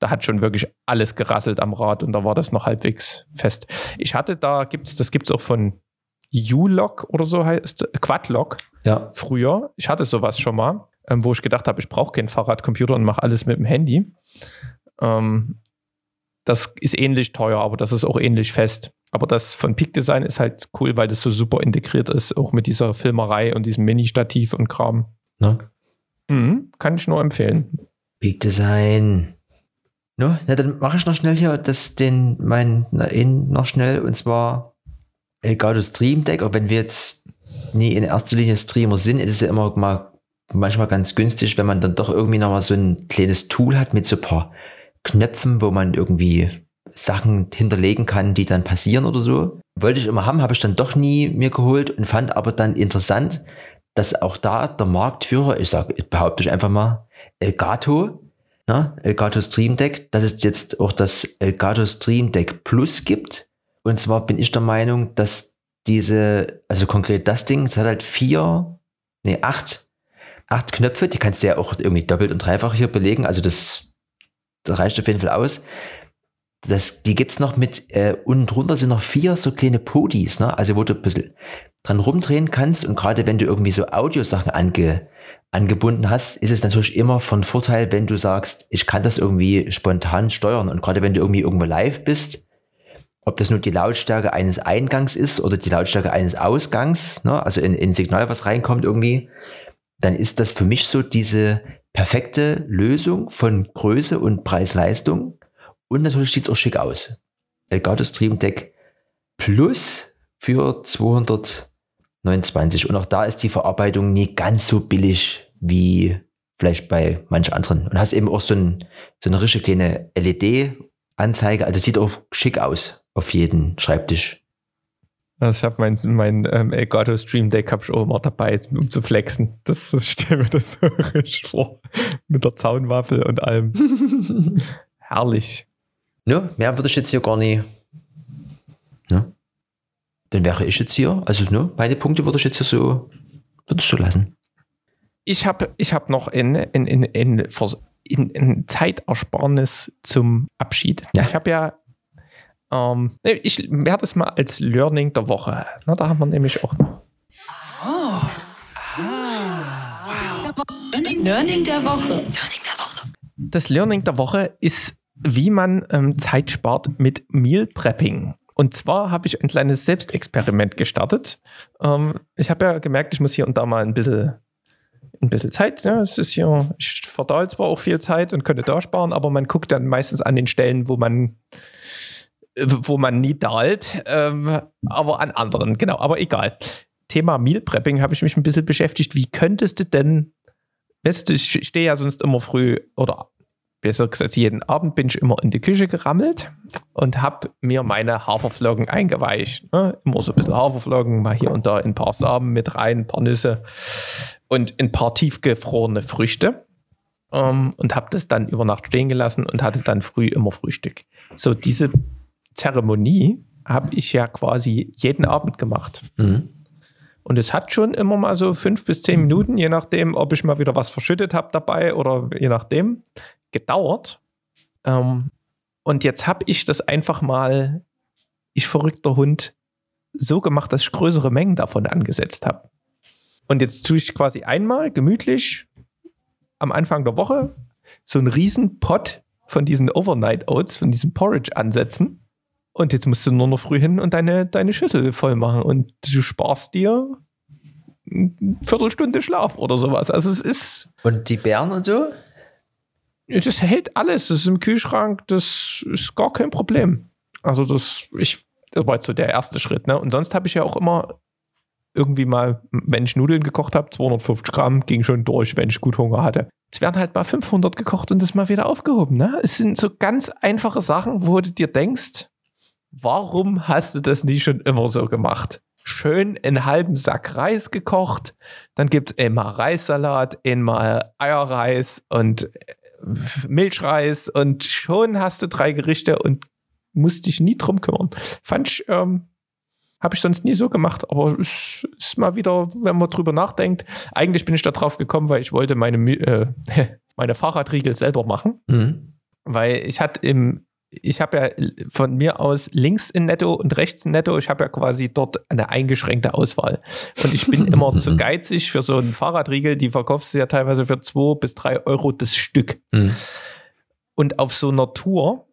da hat schon wirklich alles gerasselt am Rad und da war das noch halbwegs fest. Ich hatte da, gibt's, das gibt es auch von U-Lock oder so heißt, Quadlock Ja. früher. Ich hatte sowas schon mal, ähm, wo ich gedacht habe, ich brauche keinen Fahrradcomputer und mache alles mit dem Handy. Ähm, das ist ähnlich teuer, aber das ist auch ähnlich fest. Aber das von Peak Design ist halt cool, weil das so super integriert ist, auch mit dieser Filmerei und diesem Mini-Stativ und Kram. Ne? Mhm, kann ich nur empfehlen. Big Design. No, na, dann mache ich noch schnell hier das, den, mein, na, in, noch schnell, und zwar Elgato Stream Deck, auch wenn wir jetzt nie in erster Linie Streamer sind, ist es ja immer mal manchmal ganz günstig, wenn man dann doch irgendwie noch mal so ein kleines Tool hat mit so ein paar Knöpfen, wo man irgendwie Sachen hinterlegen kann, die dann passieren oder so. Wollte ich immer haben, habe ich dann doch nie mir geholt und fand aber dann interessant, dass auch da der Marktführer, ich sage, behaupte ich einfach mal, Elgato, ne, Elgato Stream Deck, dass es jetzt auch das Elgato Stream Deck Plus gibt. Und zwar bin ich der Meinung, dass diese, also konkret das Ding, es hat halt vier, nee, acht, acht Knöpfe, die kannst du ja auch irgendwie doppelt und dreifach hier belegen. Also das, das reicht auf jeden Fall aus. Das, die gibt's noch mit, äh, unten drunter sind noch vier so kleine Podis, ne? Also wo du ein bisschen dran rumdrehen kannst und gerade wenn du irgendwie so Audiosachen ange, angebunden hast, ist es natürlich immer von Vorteil, wenn du sagst, ich kann das irgendwie spontan steuern und gerade wenn du irgendwie irgendwo live bist, ob das nur die Lautstärke eines Eingangs ist oder die Lautstärke eines Ausgangs, ne? also in, in Signal, was reinkommt irgendwie, dann ist das für mich so diese perfekte Lösung von Größe und Preis-Leistung. Und natürlich sieht es auch schick aus. Elgato Stream Deck Plus für 229. Und auch da ist die Verarbeitung nie ganz so billig wie vielleicht bei manch anderen. Und hast eben auch so, ein, so eine richtige kleine LED-Anzeige. Also sieht auch schick aus auf jeden Schreibtisch. Also ich habe mein, mein ähm, Elgato Stream Deck hab ich auch immer dabei, um zu flexen. Das, das stelle mir das so richtig vor. Mit der Zaunwaffel und allem. [LAUGHS] Herrlich. Ne, mehr würde ich jetzt hier gar nicht. Ne? Dann wäre ich jetzt hier. Also, ne, meine Punkte würde ich jetzt hier so, würde ich so lassen. Ich habe ich hab noch in, in, in, in, in, in Zeitersparnis zum Abschied. Ja. Ich habe ja ähm, ich werde es mal als Learning der Woche. Na, da haben wir nämlich auch noch. Learning der Woche. Das Learning der Woche ist, wie man ähm, Zeit spart mit Meal Prepping. Und zwar habe ich ein kleines Selbstexperiment gestartet. Ähm, ich habe ja gemerkt, ich muss hier und da mal ein bisschen, ein bisschen Zeit. Ja, es ist hier, ich verdaue zwar auch viel Zeit und könnte da sparen, aber man guckt dann meistens an den Stellen, wo man wo man nie dahlt, ähm, aber an anderen, genau, aber egal. Thema Meal Prepping habe ich mich ein bisschen beschäftigt. Wie könntest du denn, weißt du, ich stehe ja sonst immer früh oder besser gesagt, jeden Abend bin ich immer in die Küche gerammelt und habe mir meine Haferflocken eingeweicht. Ne? Immer so ein bisschen Haferflocken, mal hier und da ein paar Samen mit rein, ein paar Nüsse und ein paar tiefgefrorene Früchte. Ähm, und habe das dann über Nacht stehen gelassen und hatte dann früh immer Frühstück. So, diese Zeremonie habe ich ja quasi jeden Abend gemacht. Mhm. Und es hat schon immer mal so fünf bis zehn Minuten, je nachdem, ob ich mal wieder was verschüttet habe dabei oder je nachdem, gedauert. Ähm, und jetzt habe ich das einfach mal, ich verrückter Hund, so gemacht, dass ich größere Mengen davon angesetzt habe. Und jetzt tue ich quasi einmal gemütlich am Anfang der Woche so einen riesen Pot von diesen Overnight Oats, von diesem Porridge ansetzen. Und jetzt musst du nur noch früh hin und deine, deine Schüssel voll machen. Und du sparst dir eine Viertelstunde Schlaf oder sowas. Also es ist, Und die Bären und so? das hält alles. Das ist im Kühlschrank, das ist gar kein Problem. Also das, ich, das war jetzt so der erste Schritt. Ne? Und sonst habe ich ja auch immer irgendwie mal, wenn ich Nudeln gekocht habe, 250 Gramm, ging schon durch, wenn ich gut Hunger hatte. Es werden halt mal 500 gekocht und das mal wieder aufgehoben. Ne? Es sind so ganz einfache Sachen, wo du dir denkst, warum hast du das nie schon immer so gemacht? Schön einen halben Sack Reis gekocht, dann gibt es einmal Reissalat, einmal Eierreis und äh, Milchreis und schon hast du drei Gerichte und musst dich nie drum kümmern. Fand ich, ähm, habe ich sonst nie so gemacht, aber es ist mal wieder, wenn man drüber nachdenkt. Eigentlich bin ich da drauf gekommen, weil ich wollte meine, äh, [LAUGHS] meine Fahrradriegel selber machen Mhm. weil ich hatte im, ich habe ja von mir aus links in Netto und rechts in Netto, ich habe ja quasi dort eine eingeschränkte Auswahl. Und ich bin [LAUGHS] immer zu geizig für so einen Fahrradriegel, die verkaufst du ja teilweise für zwei bis drei Euro das Stück. Mhm. Und auf so einer Tour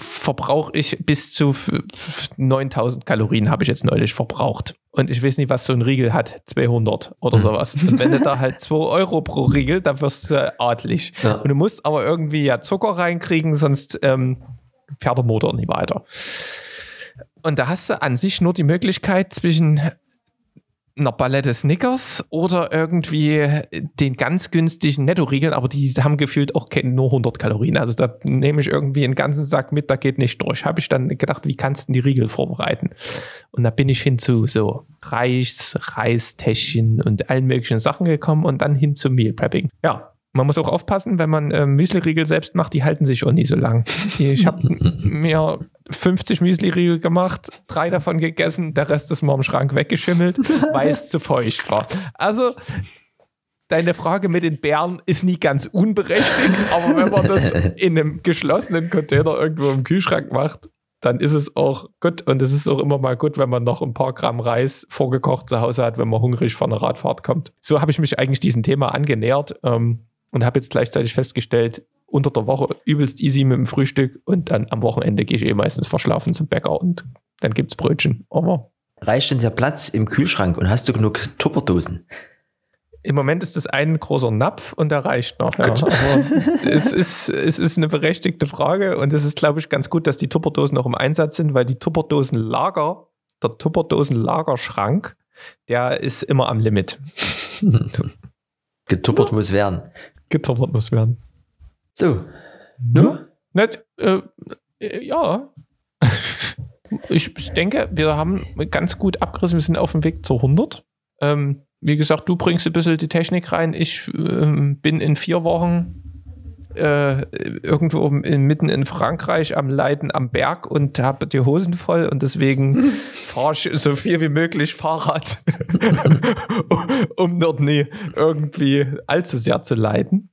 verbrauche ich bis zu f- f- 9000 Kalorien, habe ich jetzt neulich verbraucht. Und ich weiß nicht, was so ein Riegel hat, 200 oder sowas. Und wenn du da halt [LAUGHS] 2 Euro pro Riegel, dann wirst du adlig. Ja. Und du musst aber irgendwie ja Zucker reinkriegen, sonst ähm, fährt der Motor nicht weiter. Und da hast du an sich nur die Möglichkeit zwischen einer Palette Snickers oder irgendwie den ganz günstigen Netto-Riegeln, aber die haben gefühlt auch nur 100 Kalorien. Also da nehme ich irgendwie einen ganzen Sack mit, da geht nicht durch. Habe ich dann gedacht, wie kannst du die Riegel vorbereiten? Und da bin ich hin zu so Reis, Reistäschchen und allen möglichen Sachen gekommen und dann hin zum Meal Prepping. Ja, man muss auch aufpassen, wenn man äh, Müsli-Riegel selbst macht, die halten sich auch nie so lang. Die, ich habe [LAUGHS] mir 50 Müsli-Riegel gemacht, drei davon gegessen, der Rest ist mal im Schrank weggeschimmelt, [LAUGHS] weil es zu feucht war. Also, deine Frage mit den Bären ist nie ganz unberechtigt, aber wenn man das [LAUGHS] in einem geschlossenen Container irgendwo im Kühlschrank macht, dann ist es auch gut. Und es ist auch immer mal gut, wenn man noch ein paar Gramm Reis vorgekocht zu Hause hat, wenn man hungrig von einer Radfahrt kommt. So habe ich mich eigentlich diesem Thema angenähert ähm, und habe jetzt gleichzeitig festgestellt, unter der Woche übelst easy mit dem Frühstück und dann am Wochenende gehe ich eh meistens verschlafen zum Bäcker und dann gibt es Brötchen. Aber Reicht denn der Platz im Kühlschrank und hast du genug Tupperdosen? im Moment ist das ein großer Napf und der reicht noch. Ja. Es ist, es ist eine berechtigte Frage und es ist, glaube ich, ganz gut, dass die Tupperdosen noch im Einsatz sind, weil die Tupperdosenlager, der Tupperdosenlagerschrank, der ist immer am Limit. [LAUGHS] Getuppert muss werden. Getuppert muss werden. So. Nu? Nicht, äh, äh, ja. [LAUGHS] ich denke, wir haben ganz gut abgerissen. Wir sind auf dem Weg zur 100. Ähm, wie gesagt, du bringst ein bisschen die Technik rein. Ich ähm, bin in vier Wochen äh, irgendwo mitten in Frankreich am Leiden am Berg und habe die Hosen voll und deswegen [LAUGHS] fahre ich so viel wie möglich Fahrrad, [LAUGHS] um dort nie irgendwie allzu sehr zu leiden.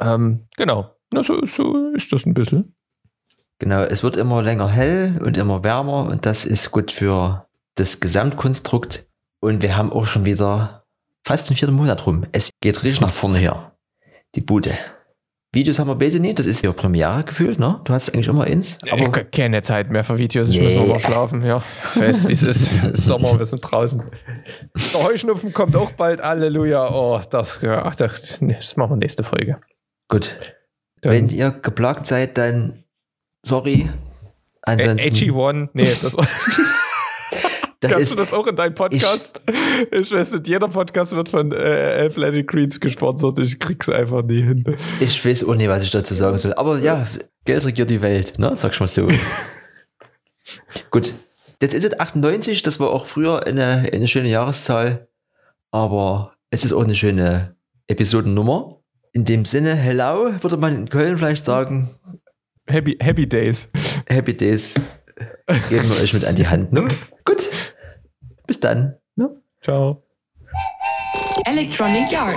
Ähm, genau, Na, so, so ist das ein bisschen. Genau, es wird immer länger hell und immer wärmer und das ist gut für das Gesamtkonstrukt. Und wir haben auch schon wieder fast den vierten Monat rum. Es geht richtig nach vorne her. Die Bude. Videos haben wir besser nicht, das ist ja Premiere gefühlt, ne? Du hast eigentlich immer eins. Aber ich keine Zeit mehr für Videos, ich Nee. muss mal schlafen, ja. [LAUGHS] Fest, wie es ist. [LAUGHS] Sommer, wir sind draußen. Der Heuschnupfen kommt auch bald, Halleluja. Oh, das, ja, das, das machen wir nächste Folge. gut. Dann, Wenn ihr geplagt seid, dann sorry. Ansonsten, Edgy One, nee, das war. [LAUGHS] das Kannst ist, du das auch in deinem Podcast? Ich, weiß nicht, jeder Podcast wird von äh, Athletic Greens gesponsert. Ich krieg's einfach nie hin. ich weiß auch nicht, was ich dazu sagen soll. Aber ja, Geld regiert die Welt, ne? Sag ich mal so. [LAUGHS] Gut. Jetzt ist es 98, das war auch früher eine, eine schöne Jahreszahl. Aber es ist auch eine schöne Episodennummer. In dem Sinne, hello, würde man in Köln vielleicht sagen. Happy, happy Days. Happy Days. Geben wir euch mit an die Hand, ne? Gut. Bis dann. Ne? Ciao. Electronic Yard.